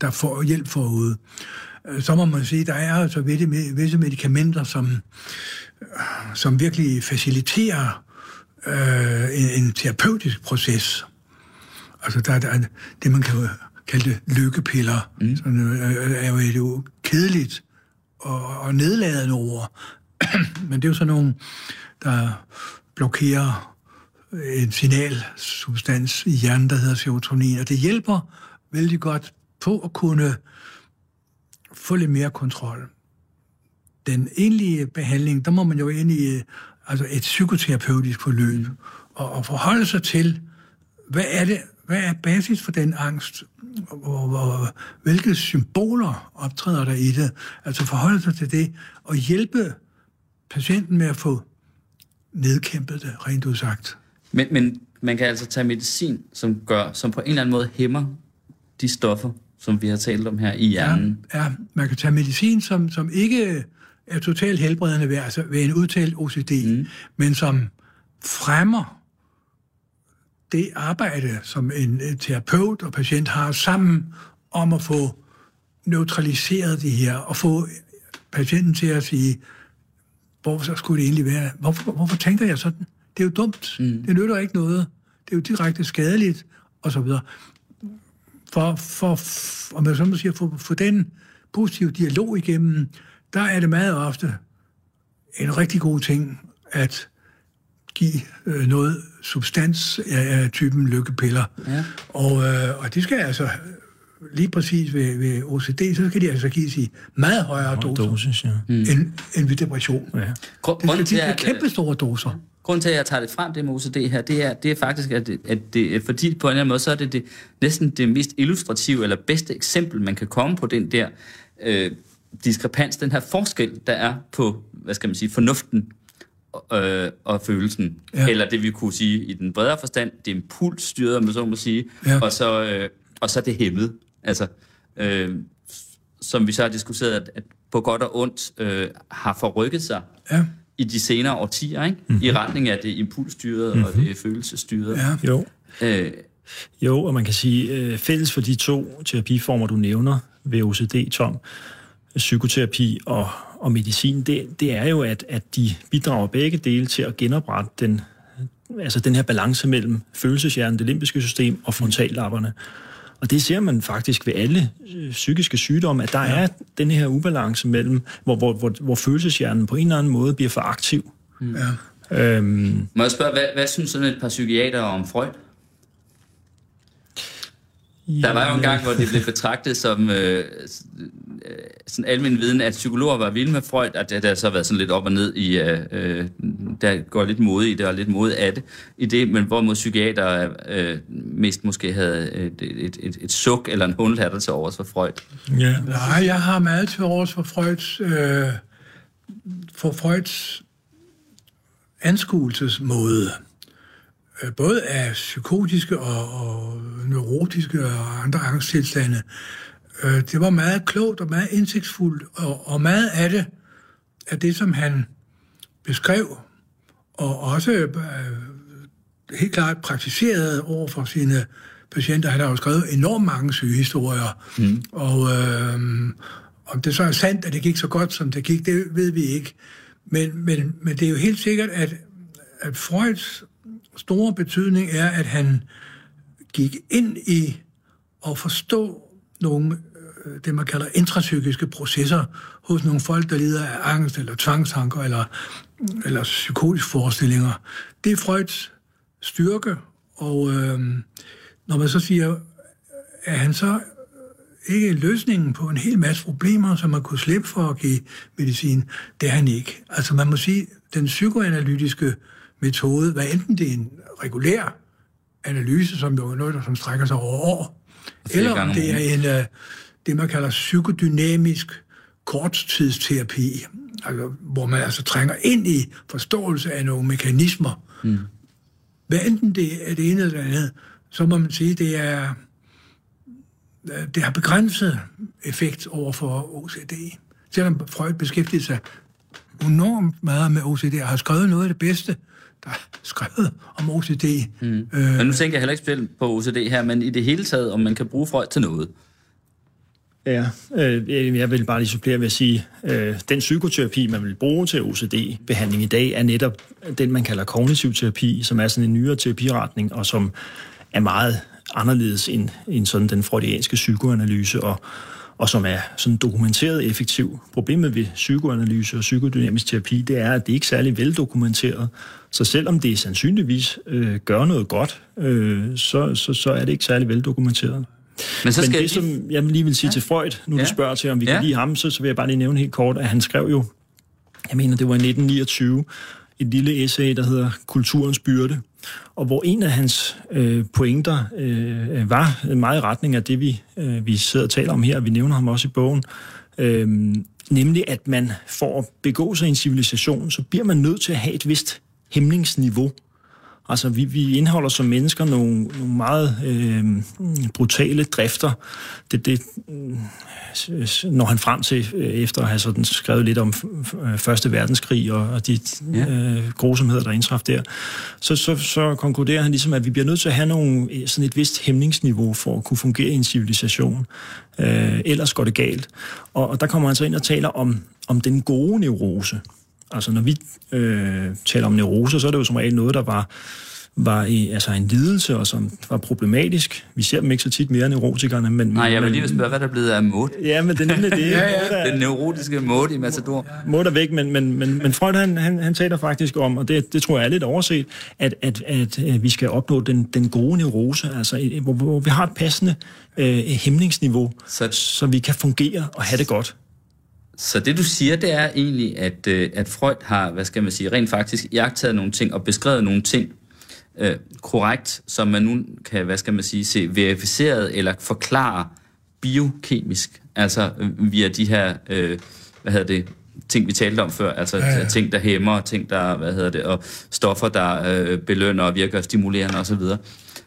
der får hjælp forude, øh, så må man sige, der er altså visse medicamenter, som, øh, som virkelig faciliterer øh, en, en terapeutisk proces. Altså der, der er det, man kan kalde det lykkepiller, mm. som er jo et kedeligt og, og nedladende ord. Men det er jo sådan nogle, der blokerer en signalsubstans i hjernen, der hedder serotonin, og det hjælper vældig godt på at kunne få lidt mere kontrol. den egentlige behandling, der må man jo ind i øh, altså et psykoterapeutisk forløb, og, og forholde sig til, hvad er det, hvad er basis for den angst, og, og hvilke symboler optræder der i det, altså forholde sig til det, og hjælpe patienten med at få nedkæmpet det, rent udsagt. Men, men man kan altså tage medicin, som gør, som på en eller anden måde hæmmer de stoffer, som vi har talt om her i hjernen. Ja, ja man kan tage medicin, som, som ikke er totalt helbredende ved, altså ved en udtalt OCD, mm. men som fremmer det arbejde, som en, en terapeut og patient har sammen om at få neutraliseret det her, og få patienten til at sige, hvorfor så skulle det egentlig være? Hvorfor, hvorfor tænker jeg sådan? Det er jo dumt. Mm. Det nytter ikke noget. Det er jo direkte skadeligt, og så videre. For, for, for om jeg så må sige, for, for den positive dialog igennem, der er det meget ofte en rigtig god ting at give øh, noget substans af, af typen lykkepiller. Ja. Og, øh, og det skal altså lige præcis ved, ved OCD, så skal de altså gives i meget højere doser dosis, ja. end, end ved depression. Ja. Grund, Det, er at, kæmpe store doser. Grunden til, at jeg tager det frem, det med OCD her, det er, det er faktisk, at, det, at det, fordi på en eller anden måde, så er det, det næsten det mest illustrative, eller bedste eksempel, man kan komme på den der øh, diskrepans, den her forskel, der er på, hvad skal man sige, fornuften øh, og følelsen. Ja. Eller det, vi kunne sige i den bredere forstand, det er impulsstyret, om man så må sige, Ja. og, så, øh, og så er det hæmmet. Altså, øh, som vi så har diskuteret, at, at på godt og ondt øh, har forrykket sig Ja. i de senere årtier, ikke? Mm-hmm. i retning af det impulsstyrede mm-hmm. og det følelsesstyrede. Ja. Jo. Øh, Jo, og man kan sige, øh, fælles for de to terapiformer, du nævner ved OCD, Tom, psykoterapi og, og medicin, det, det er jo, at, at de bidrager begge dele til at genoprette den, altså den her balance mellem følelseshjernen, det limbiske system og frontallapperne. Og det ser man faktisk ved alle øh, psykiske sygdomme, at der ja. er den her ubalance mellem, hvor, hvor, hvor, hvor følelseshjernen på en eller anden måde bliver for aktiv. Ja. Øhm, må jeg spørge, hvad, hvad synes sådan et par psykiater om Freud? Der var jo en gang, hvor det blev betragtet som øh, øh, sådan almindelig viden, at psykologer var vilde med Freud, at det, der har så været sådan lidt op og ned i, øh, øh, der går lidt mode i det, og lidt mode af det, i det men hvorimod psykiater øh, mest måske havde et, et, et, et suk eller en hundlatter til overs for Freud. ja. Nej, jeg har meget til års for Freuds, øh, for Freuds anskuelsesmåde. Øh, Både af psykotiske og, og neurotiske og andre angsttilstande. Øh, det var meget klogt og meget indsigtsfuldt, og, og meget af det, af det, som han beskrev, og også øh, helt klart praktiserede over for sine patienter. Han har jo skrevet enormt mange sygehistorier, mm. og øh, om det så er sandt, at det gik så godt, som det gik, det ved vi ikke. Men, men, men det er jo helt sikkert, at, at Freuds store betydning er, at han gik ind i at forstå nogle, øh, det man kalder intrapsykiske processer hos nogle folk, der lider af angst eller tvangstanker eller, eller psykotiske forestillinger. Det er Freuds styrke, og øh, når man så siger, er han så øh, ikke løsningen på en hel masse problemer, som man kunne slippe for at give medicin, det er han ikke. Altså man må sige, den psykoanalytiske metode, hvad enten det er en regulær analyse, som jo er noget, der som strækker sig over år, eller om det er en, øh, det, man kalder psykodynamisk korttidsterapi, altså, hvor man altså trænger ind i forståelse af nogle mekanismer. Mm. Hvad enten det er det ene eller det andet, så må man sige, det er det har begrænset effekt over for OCD. Selvom Freud beskæftigede sig enormt meget med OCD og har skrevet noget af det bedste, der er skrevet om OCD. Mm. Øh, Men nu tænker jeg heller ikke specielt på OCD her, men i det hele taget, om man kan bruge Freud til noget. Ja, øh, jeg vil bare lige supplere ved at sige, øh, den psykoterapi, man vil bruge til OCD-behandling i dag, er netop den, man kalder kognitiv terapi, som er sådan en nyere terapiretning, og som er meget anderledes end, end sådan den freudianske psykoanalyse, og, og som er sådan dokumenteret effektiv. Problemet ved psykoanalyse og psykodynamisk terapi, det er, at det ikke er særlig veldokumenteret. Så selvom det sandsynligvis øh, gør noget godt, øh, så, så, så er det ikke særlig veldokumenteret. Men så Men skal det, jeg som jeg lige vil sige ja. til Freud, nu ja. Du spørger til, om vi ja. Ja. kan lide ham, så, så vil jeg bare lige nævne helt kort, at han skrev jo jeg mener, det var i 1929, et lille essay, der hedder Kulturens byrde, og hvor en af hans øh, pointer øh, var meget i retning af det, vi, øh, vi sidder og taler om her, og vi nævner ham også i bogen, øh, nemlig at man for at begå sig i en civilisation, så bliver man nødt til at have et vist hæmningsniveau. Altså, vi, vi indholder som mennesker nogle, nogle meget øh, brutale drifter. Det, det når han frem til, øh, efter at have sådan skrevet lidt om øh, Første Verdenskrig og, og de øh, grusomheder, der indtraf der, så, så, så konkluderer han ligesom, at vi bliver nødt til at have nogle, øh, sådan et vist hæmningsniveau for at kunne fungere i en civilisation. Øh, ellers går det galt. Og, og der kommer han så ind og taler om, om den gode neurose. Altså når vi øh, taler om neurose, så er det jo som regel noget, der var var i, altså en lidelse, og som var problematisk. Vi ser dem ikke så tit mere neurotikerne, men... Nej, jeg vil lige spørge, hvad der er blevet af mod. Ja, men det er nemlig det. ja, ja. Den neurotiske måde i Matador. Mod er væk, men, men, men, men Freud, han, han, han taler faktisk om, og det, det tror jeg er lidt overset, at, at, at, at vi skal opnå den, den gode neurose, altså hvor, hvor vi har et passende øh, hæmningsniveau, så, så vi kan fungere og have det godt. Så det du siger, det er egentlig, at, øh, at Freud har, hvad skal man sige, rent faktisk jagtet nogle ting og beskrevet nogle ting, øh, korrekt, som man nu kan, hvad skal man sige, se verificeret eller forklare biokemisk, altså øh, via de her, øh, hvad hedder det, ting, vi talte om før, altså ja, ja. ting, der hæmmer, ting, der, hvad hedder det, og stoffer, der øh, belønner og virker stimulerende osv.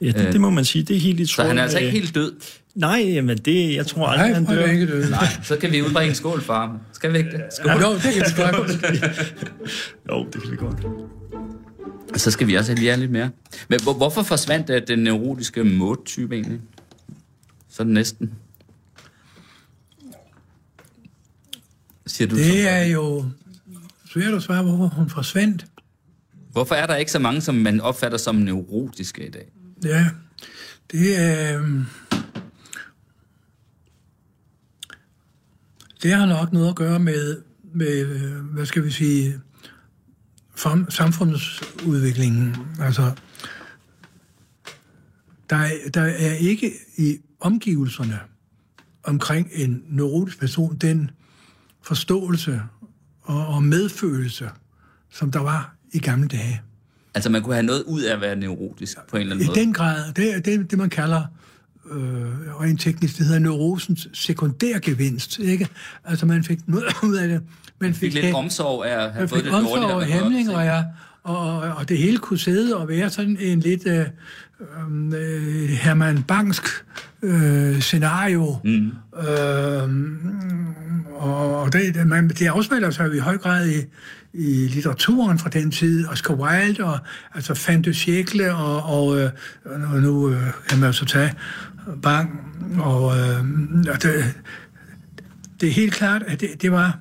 Ja, det, det må man sige, det er helt i tråd. Så han er altså ikke helt død? Nej, men det, jeg tror aldrig, han dør. Ikke død. Nej, så kan vi udbringe en skål for ham. Skal vi ikke det? Skål. Ja, jo, det kan vi godt. jo, det kan vi godt. Så skal vi også lige lidt mere. Men hvor, hvorfor forsvandt det, den neurotiske måttype egentlig? Sådan næsten. Siger du det er jo svært at svare, hvorfor hun forsvandt. Hvorfor er der ikke så mange, som man opfatter som neurotiske i dag? Ja, det er... Øh, det har nok noget at gøre med, med øh, hvad skal vi sige, samfundsudviklingen. Altså, der, der er ikke i omgivelserne omkring en neurotisk person den forståelse og, og medfølelse, som der var i gamle dage. Altså man kunne have noget ud af at være neurotisk på en eller anden I måde? I den grad. Det er det, det, man kalder øh, rent teknisk, det hedder neurosens sekundærgevinst. Ikke? Altså man fik noget ud af det. Man fik, fik lidt omsorg af at have fået det omsorg og hæmning, og, ja, og, og det hele kunne sidde og være sådan en lidt øh, øh, Herman Bangsk øh, scenario. Mm. Øh, og det, man, det afspiller sig i høj grad i, i litteraturen fra den tid, Oscar Wilde, og altså Fan de Siècle, og, og, øh, og nu øh, kan man så tage Bang, og, øh, og det, det er helt klart, at det, det var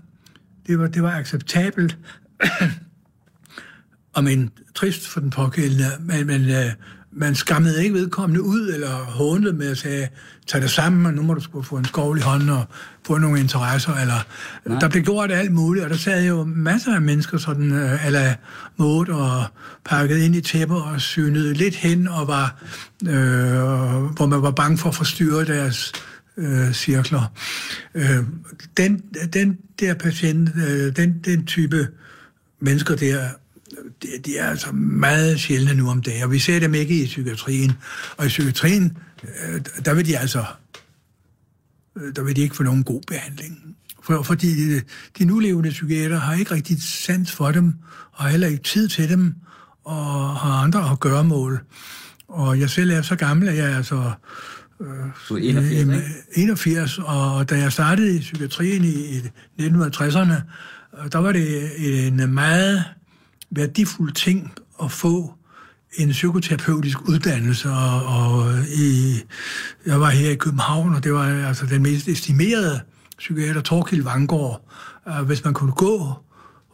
det var, det var acceptabelt, om en trist for den pågældende, men, men øh, man skammede ikke vedkommende ud, eller hånede med at sige, tag det sammen, og nu må du skulle få en skovlig hånd og få nogle interesser, eller Nej. der blev gjort alt muligt, og der sad jo masser af mennesker sådan, uh, ala måde og pakket ind i tæpper og synede lidt hen, og var, uh, hvor man var bange for at forstyrre deres øh, cirkler. Øh, den, den der patient, øh, den, den type mennesker der, de, de er altså meget sjældne nu om dagen, og vi ser dem ikke i psykiatrien. Og i psykiatrien, øh, der vil de altså, øh, der vil de ikke få nogen god behandling. For, fordi de, de nulevende psykiater har ikke rigtig sans for dem, og heller ikke tid til dem, og har andre at gøre mål. Og jeg selv er så gammel, at jeg er altså du er 81, ikke? 81, og da jeg startede i psykiatrien i 1960'erne, der var det en meget værdifuld ting at få en psykoterapeutisk uddannelse, og, og øh, i, jeg var her i København, og det var altså den mest estimerede psykiater, Torkild Vangård. Øh, hvis man kunne gå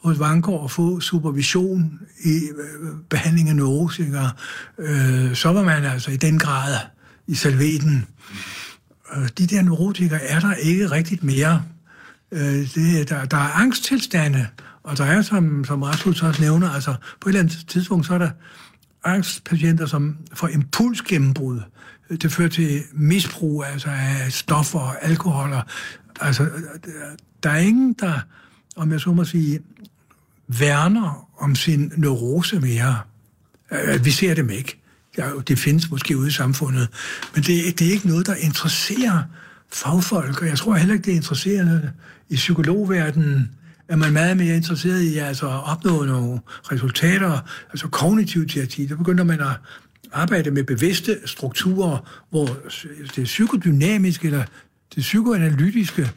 hos Vangård og få supervision i øh, behandling af neurosikere, øh, så var man altså i den grad i salveten. De der neurotikere er der ikke rigtigt mere. Øh, det, der, der er angsttilstande, og der er, som, som Rasmus også nævner, altså på et eller andet tidspunkt, så er der angstpatienter, som får impulsgennembrud. Det fører til misbrug altså af stoffer og alkohol. Og, altså, der er ingen, der, om jeg så må sige, værner om sin neurose mere. Øh, vi ser dem ikke. Det findes måske ude i samfundet, men det, det er ikke noget, der interesserer fagfolk, og jeg tror heller ikke, det er interesserende i psykologverdenen, er man meget mere interesseret i altså, at opnå nogle resultater, altså kognitiv terapi. Der begynder man at arbejde med bevidste strukturer, hvor det psykodynamiske eller det psykoanalytiske,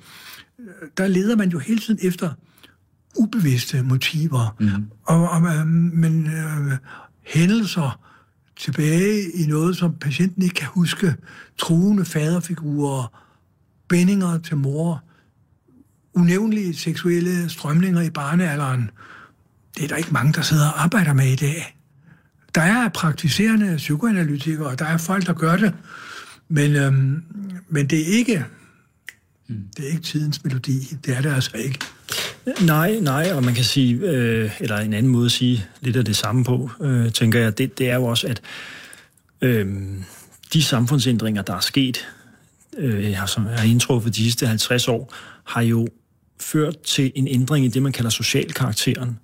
der leder man jo hele tiden efter ubevidste motiver. Mm. Og, og men øh, hændelser tilbage i noget, som patienten ikke kan huske, truende faderfigurer, bændinger til mor, unævnlige seksuelle strømninger i barnealderen, det er der ikke mange, der sidder og arbejder med i dag. Der er praktiserende psykoanalytikere, og der er folk, der gør det, men, øhm, men det er ikke det er ikke tidens melodi. Det er det altså ikke. Nej, nej, og man kan sige, øh, eller en anden måde at sige lidt af det samme på, øh, tænker jeg, det, det er jo også, at øh, de samfundsændringer, der er sket, øh, jeg har indtruffet de sidste 50 år, har jo ført til en ændring i det, man kalder socialkarakteren.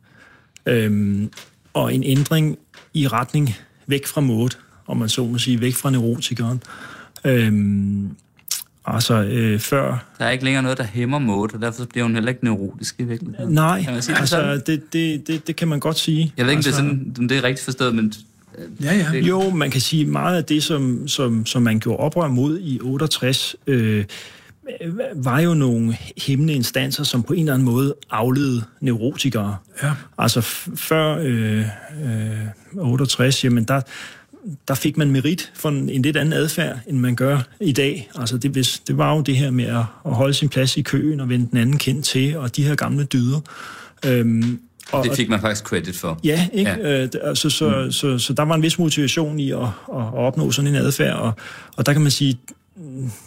Øhm, og en ændring i retning væk fra måde, om man så må sige, væk fra neurotikeren. Øhm, altså, øh, før... Der er ikke længere noget, der hæmmer måde, og derfor bliver hun heller ikke neurotisk i virkeligheden. Nej, kan man sige altså, det, det, det, det, det kan man godt sige. Jeg ved ikke, altså, det er sådan, det er rigtigt forstået, men Ja, ja. Jo, man kan sige meget af det, som, som, som man gjorde oprør mod i 68, øh, var jo nogle hæmmende instanser, som på en eller anden måde afledede neurotikere. Ja. Altså før øh, øh, 68, jamen der, der fik man merit for en, en lidt anden adfærd, end man gør i dag. Altså det, hvis, det var jo det her med at, at holde sin plads i køen og vende den anden kendt til, og de her gamle dyder. Øhm, og, det fik man faktisk credit for. Ja, ikke? Ja. Øh, altså, så, mm. så, så, så der var en vis motivation i at, at, at opnå sådan en adfærd, og, og der kan man sige,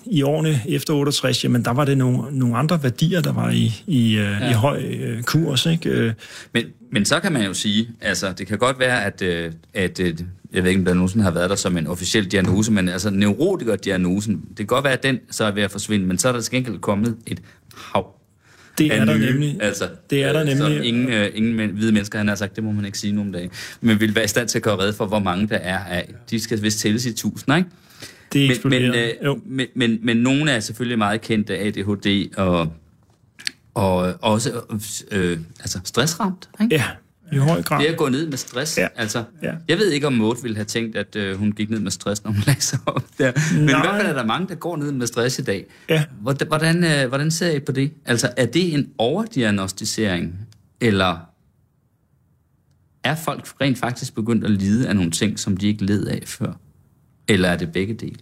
i årene efter 68, jamen der var det nogle, nogle andre værdier, der var i, i, øh, ja. i høj øh, kurs. Ikke? Øh. Men, men så kan man jo sige, altså det kan godt være, at, øh, at jeg ved ikke, om der nogensinde har været der som en officiel diagnose, men altså neurotikerdiagnosen, det kan godt være, at den så er ved at forsvinde, men så er der til gengæld kommet et hav det er der nemlig. Altså, det er der nemlig. Så ingen, øh, ingen men, hvide mennesker, han har sagt, det må man ikke sige nogen dage. Men vil være i stand til at gøre red for, hvor mange der er af. De skal vist tælles i tusind, ikke? Det men, men, øh, men, men, men nogle er selvfølgelig meget kendte af ADHD og, og også øh, altså stressramt. Ikke? Ja, i høj grad. Det er at gå ned med stress. Ja. Altså, ja. Jeg ved ikke, om Maud ville have tænkt, at øh, hun gik ned med stress, når hun lagde sig op der. Men Nej. i hvert fald er der mange, der går ned med stress i dag. Ja. Hvordan, øh, hvordan ser I på det? Altså, er det en overdiagnostisering, eller er folk rent faktisk begyndt at lide af nogle ting, som de ikke led af før? Eller er det begge dele?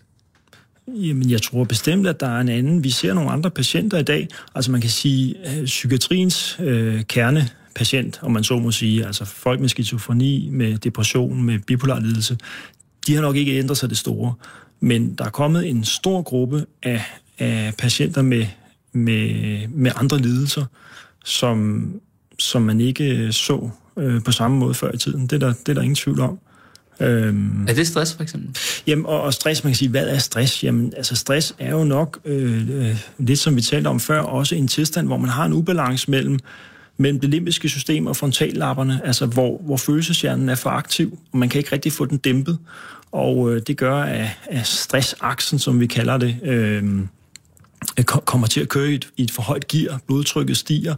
Jamen, jeg tror bestemt, at der er en anden. Vi ser nogle andre patienter i dag. Altså, man kan sige, at psykiatriens øh, kernepatient, om man så må sige, altså folk med skizofreni, med depression, med bipolar lidelse, de har nok ikke ændret sig det store. Men der er kommet en stor gruppe af, af patienter med, med, med andre lidelser, som, som man ikke øh, så øh, på samme måde før i tiden. Det er der, det er der ingen tvivl om. Øhm, er det stress, for eksempel? Jamen, og, og stress, man kan sige, hvad er stress? Jamen, altså stress er jo nok, øh, øh, lidt som vi talte om før, også en tilstand, hvor man har en ubalance mellem mellem det limbiske system og frontallapperne, altså hvor, hvor følelseshjernen er for aktiv, og man kan ikke rigtig få den dæmpet. Og øh, det gør, at, at stressaksen, som vi kalder det, øh, kommer til at køre i et, i et for højt gear, blodtrykket stiger,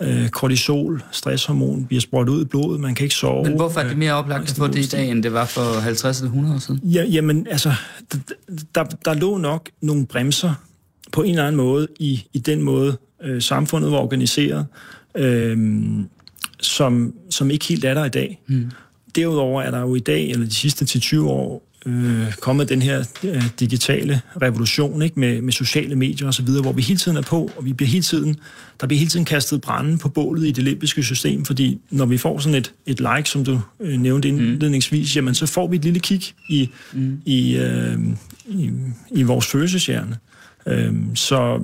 øh, kortisol, stresshormon, bliver sprøjtet ud i blodet, man kan ikke sove. Men hvorfor er det mere oplagt at få det i dag, end det var for 50 eller 100 år siden? Ja, jamen, altså, der, der lå nok nogle bremser på en eller anden måde i, i den måde, øh, samfundet var organiseret, øh, som, som ikke helt er der i dag. Mm. Derudover er der jo i dag, eller de sidste 10-20 år, øh, kommet den her øh, digitale revolution ikke med, med sociale medier og så videre, hvor vi hele tiden er på, og vi bliver hele tiden, der bliver hele tiden kastet branden på bålet i det limbiske system, fordi når vi får sådan et, et like, som du øh, nævnte mm. indledningsvis, mm. jamen så får vi et lille kig i, mm. i, øh, i, i vores følelseshjerne. Øh, så,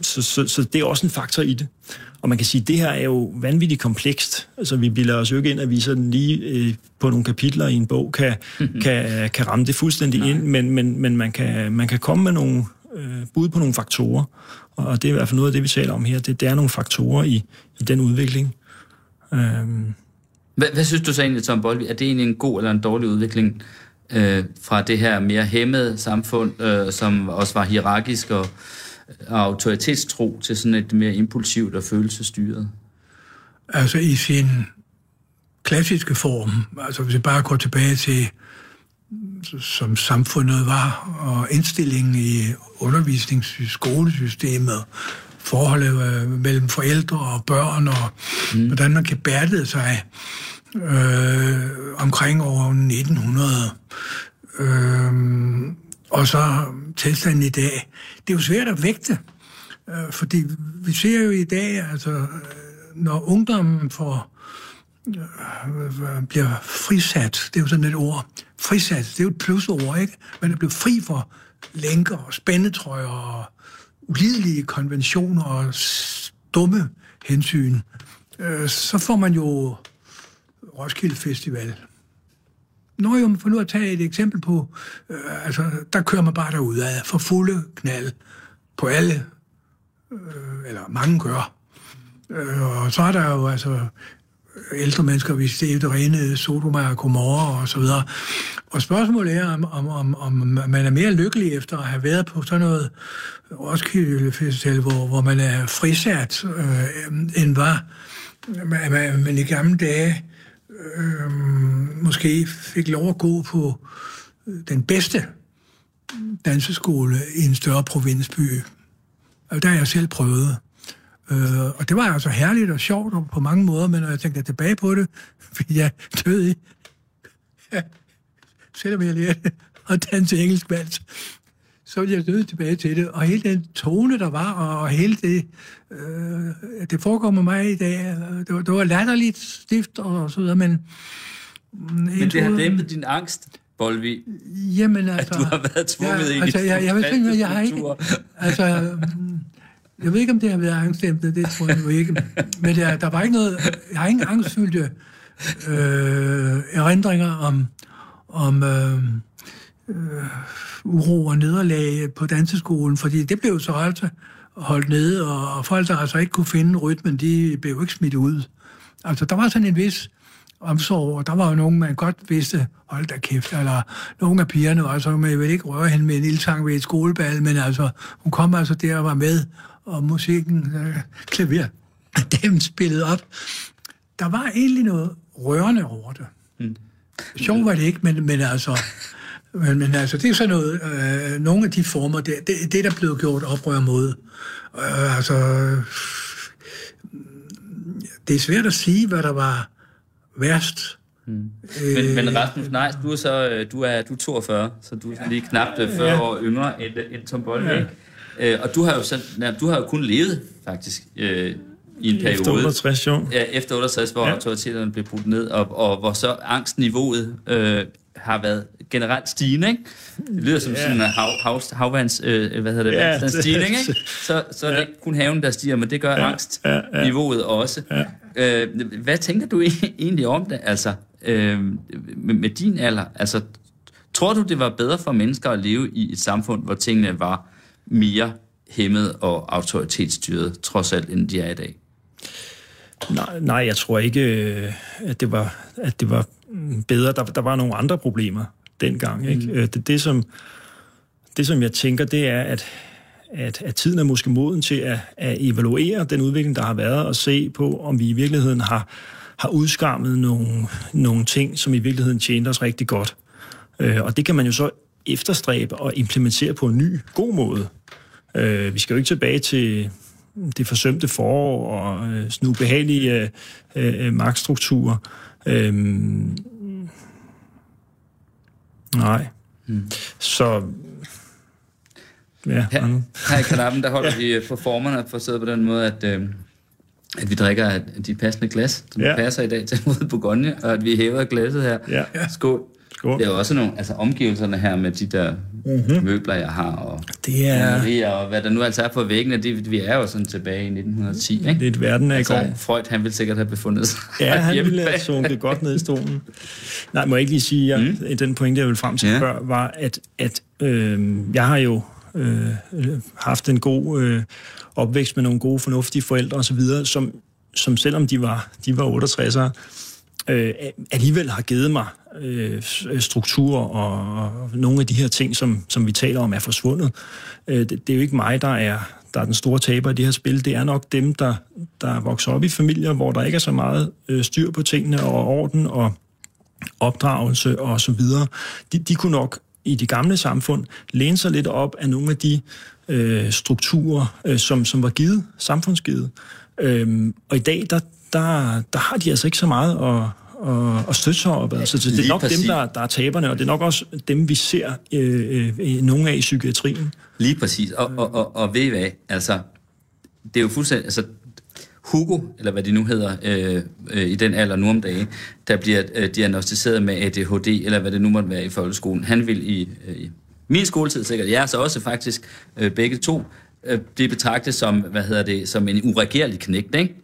så, så, så det er også en faktor i det. Og man kan sige, at det her er jo vanvittigt komplekst. Altså, vi bilder os jo ikke ind, at vi sådan lige øh, på nogle kapitler i en bog kan, kan, kan ramme det fuldstændig Nej. ind, men, men, men man, kan, man kan komme med nogle øh, bud på nogle faktorer. Og det er i hvert fald noget af det, vi taler om her. Det, det er nogle faktorer i, i den udvikling. Øhm, Hvad, hvad synes du så egentlig, Tom Bolvi? Er det egentlig en god eller en dårlig udvikling øh, fra det her mere hæmmede samfund, øh, som også var hierarkisk og, og autoritetstro, til sådan et mere impulsivt og følelsesstyret? Altså i sin klassiske form, altså hvis vi bare går tilbage til, som samfundet var, og indstillingen i undervisningsskolesystemet, forholdet øh, mellem forældre og børn, og mm. hvordan man kan bærte sig øh, omkring år 1900. Øh, og så tilstanden i dag. Det er jo svært at vægte, øh, fordi vi ser jo i dag, altså, øh, når ungdommen får øh, bliver frisat, det er jo sådan et ord, frisat, det er jo et plusord, ikke? Man er blevet fri for lænker og spændetrøjer og ulidelige konventioner og dumme hensyn. Øh, så får man jo Roskilde Festival. Nå jo, for nu at tage et eksempel på, øh, altså, der kører man bare derud af for fulde knald på alle, øh, eller mange gør. Øh, og så er der jo altså ældre mennesker, vi ser det rene Sodoma og Gomorra og så videre. Og spørgsmålet er, om, om, om, om man er mere lykkelig efter at have været på sådan noget Roskilde Festival, hvor, hvor man er frisat, øh, end var man, man i gamle dage øh, måske fik lov at gå på øh, den bedste danseskole i en større provinsby. Og der har jeg selv prøvet. Øh, og det var altså herligt og sjovt og på mange måder, men når jeg tænkte tilbage på det, fordi jeg døde i, ja, selvom jeg lærte at danse engelsk vals, så ville jeg døde tilbage til det. Og hele den tone, der var, og hele det, øh, det foregår med mig i dag, det var, det var latterligt stift og så videre, men... Men det har dæmpet din angst, Bolvi, Jamen altså... at du har været tvunget ja, ind altså, i jeg, jeg, vil tænke, jeg har ikke... Altså, jeg ved ikke, om det har været angstdæmpende, det tror jeg nu ikke. Men der, der var ikke noget... Jeg har ingen angstfyldte øh, erindringer om, om øh, øh, uro og nederlag på danseskolen, fordi det blev så altså holdt nede, og, og folk, der altså ikke kunne finde rytmen, de blev ikke smidt ud. Altså, der var sådan en vis omsorg, og der var jo nogen, man godt vidste, hold da kæft, eller nogle af pigerne var så, man ville ikke røre hende med en ildtang ved et skolebal, men altså, hun kom altså der og var med, og musikken, øh, klaver, dem spillede op. Der var egentlig noget rørende over det. Mm. Sjov var det ikke, men, men altså, men, men altså, det er sådan noget, øh, nogle af de former, det, det, det er der blevet gjort oprør mod. Øh, altså, det er svært at sige, hvad der var værst. Mm. Men, men Rasmus Neis, du er så øh, du er, du er 42, så du er sådan lige knap øh, 40 år yngre end, end Tom Bolle, ja. øh, Og du har jo sådan, ja, du har jo kun levet, faktisk, øh, i en periode. Efter 68, jo. Ja, efter 68, hvor ja. autoriteterne blev brudt ned, og, og hvor så angstniveauet øh, har været generelt stigende, ikke? Det lyder som ja. sådan en hav, hav, havvands, øh, hvad hedder det, ja, stigning, ikke? Så, så er det Ja. ikke kun haven, der stiger, men det gør ja. angstniveauet også. Ja. Øh, hvad tænker du egentlig om det, altså, øh, med, med din alder? Altså, tror du, det var bedre for mennesker at leve i et samfund, hvor tingene var mere hæmmet og autoritetsstyret, trods alt, end de er i dag? Nej, nej, jeg tror ikke, øh, at det var, at det var bedre. Der, der var nogle andre problemer dengang. Ikke? Mm. Det, det, som, det, som jeg tænker, det er, at, at, at tiden er måske moden til at, at evaluere den udvikling, der har været, og se på, om vi i virkeligheden har, har udskammet nogle, nogle ting, som i virkeligheden tjente os rigtig godt. Øh, og det kan man jo så efterstræbe og implementere på en ny, god måde. Øh, vi skal jo ikke tilbage til det forsømte forår og øh, sådan ubehagelige øh, øh, magtstrukturer. Øhm, nej. Mm. Så... Ja, Her, Arne. her i kanappen, der holder vi øh, på formerne for på den måde, at, øh, at vi drikker de passende glas, som Ja. ja. passer i dag til mod Bourgogne, og at vi hæver glasset her. Ja. Skål. Skål. Det er jo også nogle, altså omgivelserne her med de der mm-hmm. møbler, jeg har, og Det er, malerier, og hvad der nu altså er på væggene, det, vi er jo sådan tilbage i 1910, ikke? det er et verden af i går. Altså, Freud, han ville sikkert have befundet sig Ja, han hjemme ville have sunket godt ned i stolen. Nej, må jeg ikke lige sige, at mm. den pointe, jeg vil frem til Ja. før, var, at, at øh, jeg har jo øh, haft en god øh, opvækst med nogle gode, fornuftige forældre osv., som som selvom de var, de var 68'ere, øh, alligevel har givet mig øh, øh, struktur og, og nogle af de her ting, som, som vi taler om, er forsvundet. Øh, det, det er jo ikke mig, der er, der er den store taber i det her spil. Det er nok dem, der, der vokser op i familier, hvor der ikke er så meget øh, styr på tingene og orden og opdragelse og så videre. De, de kunne nok i de gamle samfund læne sig lidt op af nogle af de øh, strukturer, øh, som, som var givet, samfundsgivet. Øhm, og i dag, der, der, der har de altså ikke så meget at, at, at støtte sig op. Altså, så det er nok præcis. dem, der, der er taberne, og det er nok også dem, vi ser øh, øh, nogle af i psykiatrien. Lige præcis. Og, og, og, og ved I hvad? Altså, det er jo fuldstændig... Altså, Hugo, eller hvad de nu hedder, øh, øh, i den alder nu om dagen, der bliver øh, diagnostiseret med ADHD, eller hvad det nu måtte være i folkeskolen. Han vil i, øh, i min skoletid sikkert, jeg er så også faktisk øh, begge to, øh, det betragtes som, hvad hedder det, som en uregerlig knægt, ikke?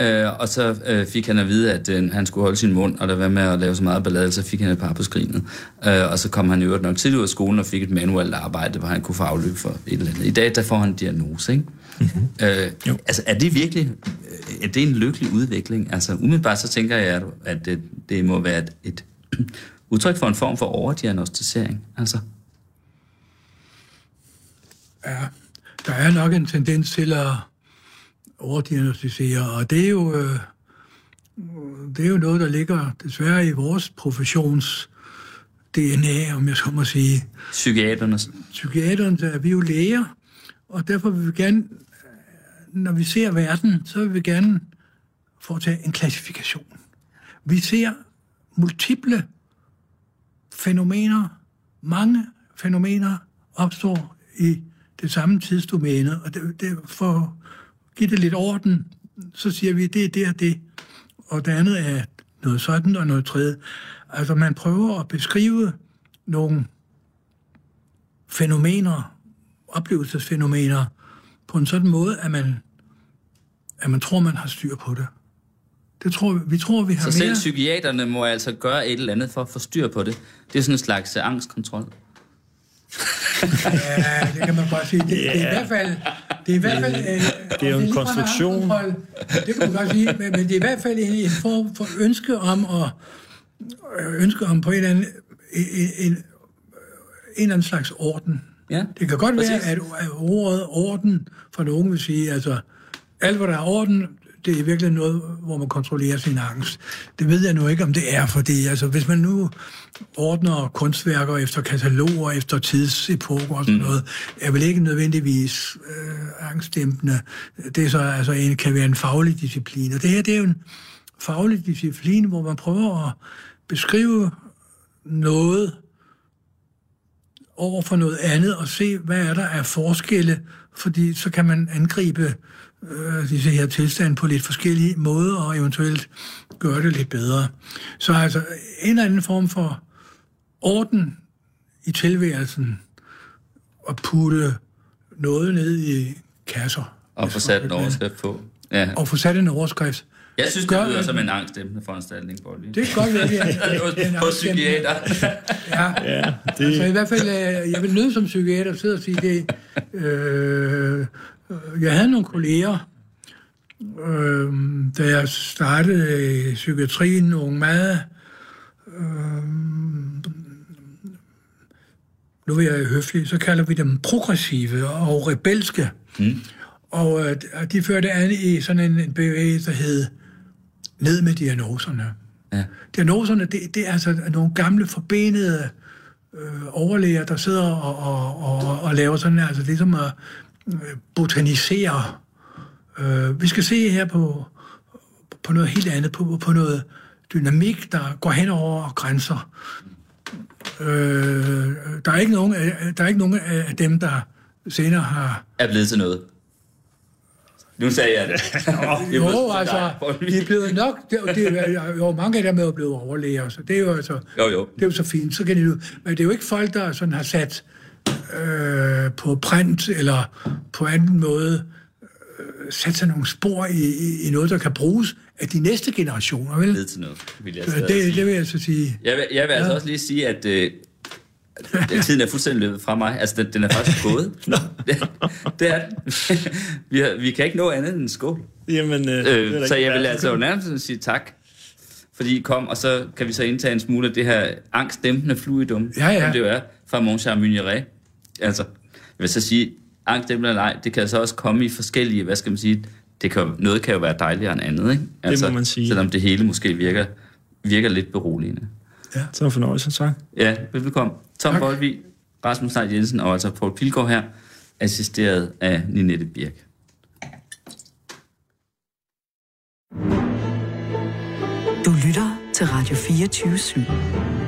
Øh, og så øh, fik han at vide, at øh, han skulle holde sin mund, og der var med at lave så meget ballade, så fik han et par på skrinet. Øh, og så kom han i øvrigt nok til ud af skolen og fik et manuelt arbejde, hvor han kunne få afløb for et eller andet. I dag, der får han en diagnose, ikke? Mm-hmm. Øh, altså, er det virkelig øh, er det en lykkelig udvikling? Altså, umiddelbart så tænker jeg, at det, det må være et, et udtryk for en form for overdiagnostisering. Altså. Ja, der er nok en tendens til at overdiagnostisere, og det er jo, øh, det er jo noget, der ligger desværre i vores professions DNA, om jeg så må sige. Psykiaterne? Psykiaterne, er vi jo læger, og derfor vil vi gerne, når vi ser verden, så vil vi gerne foretage en klassifikation. Vi ser multiple fænomener, mange fænomener opstår i det samme tidsdomæne, og det, det, for at give det lidt orden, så siger vi, det er det og det, og det andet er noget sådan og noget tredje. Altså man prøver at beskrive nogle fænomener, oplevelsesfænomener, på en sådan måde, at man, at man tror, man har styr på det. Det tror, vi tror, vi har Så selv mere... psykiaterne må altså gøre et eller andet for at få styr på det. Det er sådan en slags angstkontrol ja, det kan man godt sige. Det, yeah. det er i hvert fald... Det er, i hvert fald, øh, det er jo en konstruktion. Det kan man godt sige, men, men det er i hvert fald en, en form for ønske om at øh, ønske om på en eller anden, en, en, en eller anden slags orden. Ja, det kan godt præcis. være, at ordet orden for nogen vil sige, altså alt, hvad der er orden, det er virkelig noget, hvor man kontrollerer sin angst. Det ved jeg nu ikke, om det er, fordi altså, hvis man nu ordner kunstværker efter kataloger, efter tidsepoker og sådan mm. noget, er vel ikke nødvendigvis øh, angstdæmpende. Det er så altså en, kan være en faglig disciplin. Og det her, det er jo en faglig disciplin, hvor man prøver at beskrive noget over for noget andet, og se, hvad er der af forskelle, fordi så kan man angribe øh, disse her tilstande på lidt forskellige måder, og eventuelt gøre det lidt bedre. Så altså en eller anden form for orden i tilværelsen, og putte noget ned i kasser. Og få sat en overskrift på. Ja. Og få sat en overskrift. Jeg synes, det lyder som en angstdæmpende foranstaltning, Bolli. Det kan godt være, det er en På psykiater. ja, ja det... altså i hvert fald, øh, jeg vil nødt som psykiater sidde og sige det. Øh, jeg havde nogle kolleger, øh, da jeg startede i psykiatrien, nogle meget... Øh, nu vil jeg høflig, så kalder vi dem progressive og rebelske. Mm. Og øh, de førte an i sådan en, en bevægelse, der hed Ned med diagnoserne. Ja. Diagnoserne, det, det er altså nogle gamle, forbenede øh, overlæger, der sidder og, og, og, og laver sådan, altså ligesom at øh, botanisere. Øh, vi skal se her på, på noget helt andet, på, på noget dynamik, der går hen over grænser. Øh, der, er ikke nogen, der er ikke nogen af dem, der senere har... Er blevet til noget. Nu sagde jeg det. Nå, jo, altså, vi er blevet nok, det, det, er, jo, mange af dem er jo blevet overlæger, så det er jo altså, jo, jo. det er jo så fint, så kan de men det er jo ikke folk, der sådan har sat øh, på print, eller på anden måde, øh, sat sig nogle spor i, i, noget, der kan bruges af de næste generationer, vel? Det til noget, vil jeg det, det vil jeg så sige. Jeg vil, jeg vil altså ja. altså også lige sige, at øh, Den tiden er fuldstændig løbet fra mig. Altså, den, den er faktisk gået. det, det er den. vi, har, vi kan ikke nå andet end en skål. Jamen, øh, Øh, så jeg vil altså jo nærmest sige tak, fordi I kom, og så kan vi så indtage en smule af det her angstdæmpende fluidum, Ja, ja. som det jo er fra Mon Charmignoret. Altså, jeg vil så sige, angstdæmpende eller ej, det kan så også komme i forskellige, hvad skal man sige, det kan, noget kan jo være dejligere end andet, ikke? Altså, må man sige. Selvom det hele måske virker, virker lidt beroligende. Så en fornøjelse, tak. Ja, velbekomme. Tom Tak. Boldvig, Rasmus Sejt Jensen og altså Paul Pilgaard her, assisteret af Ninette Birk. Du lytter til Radio 24 /7.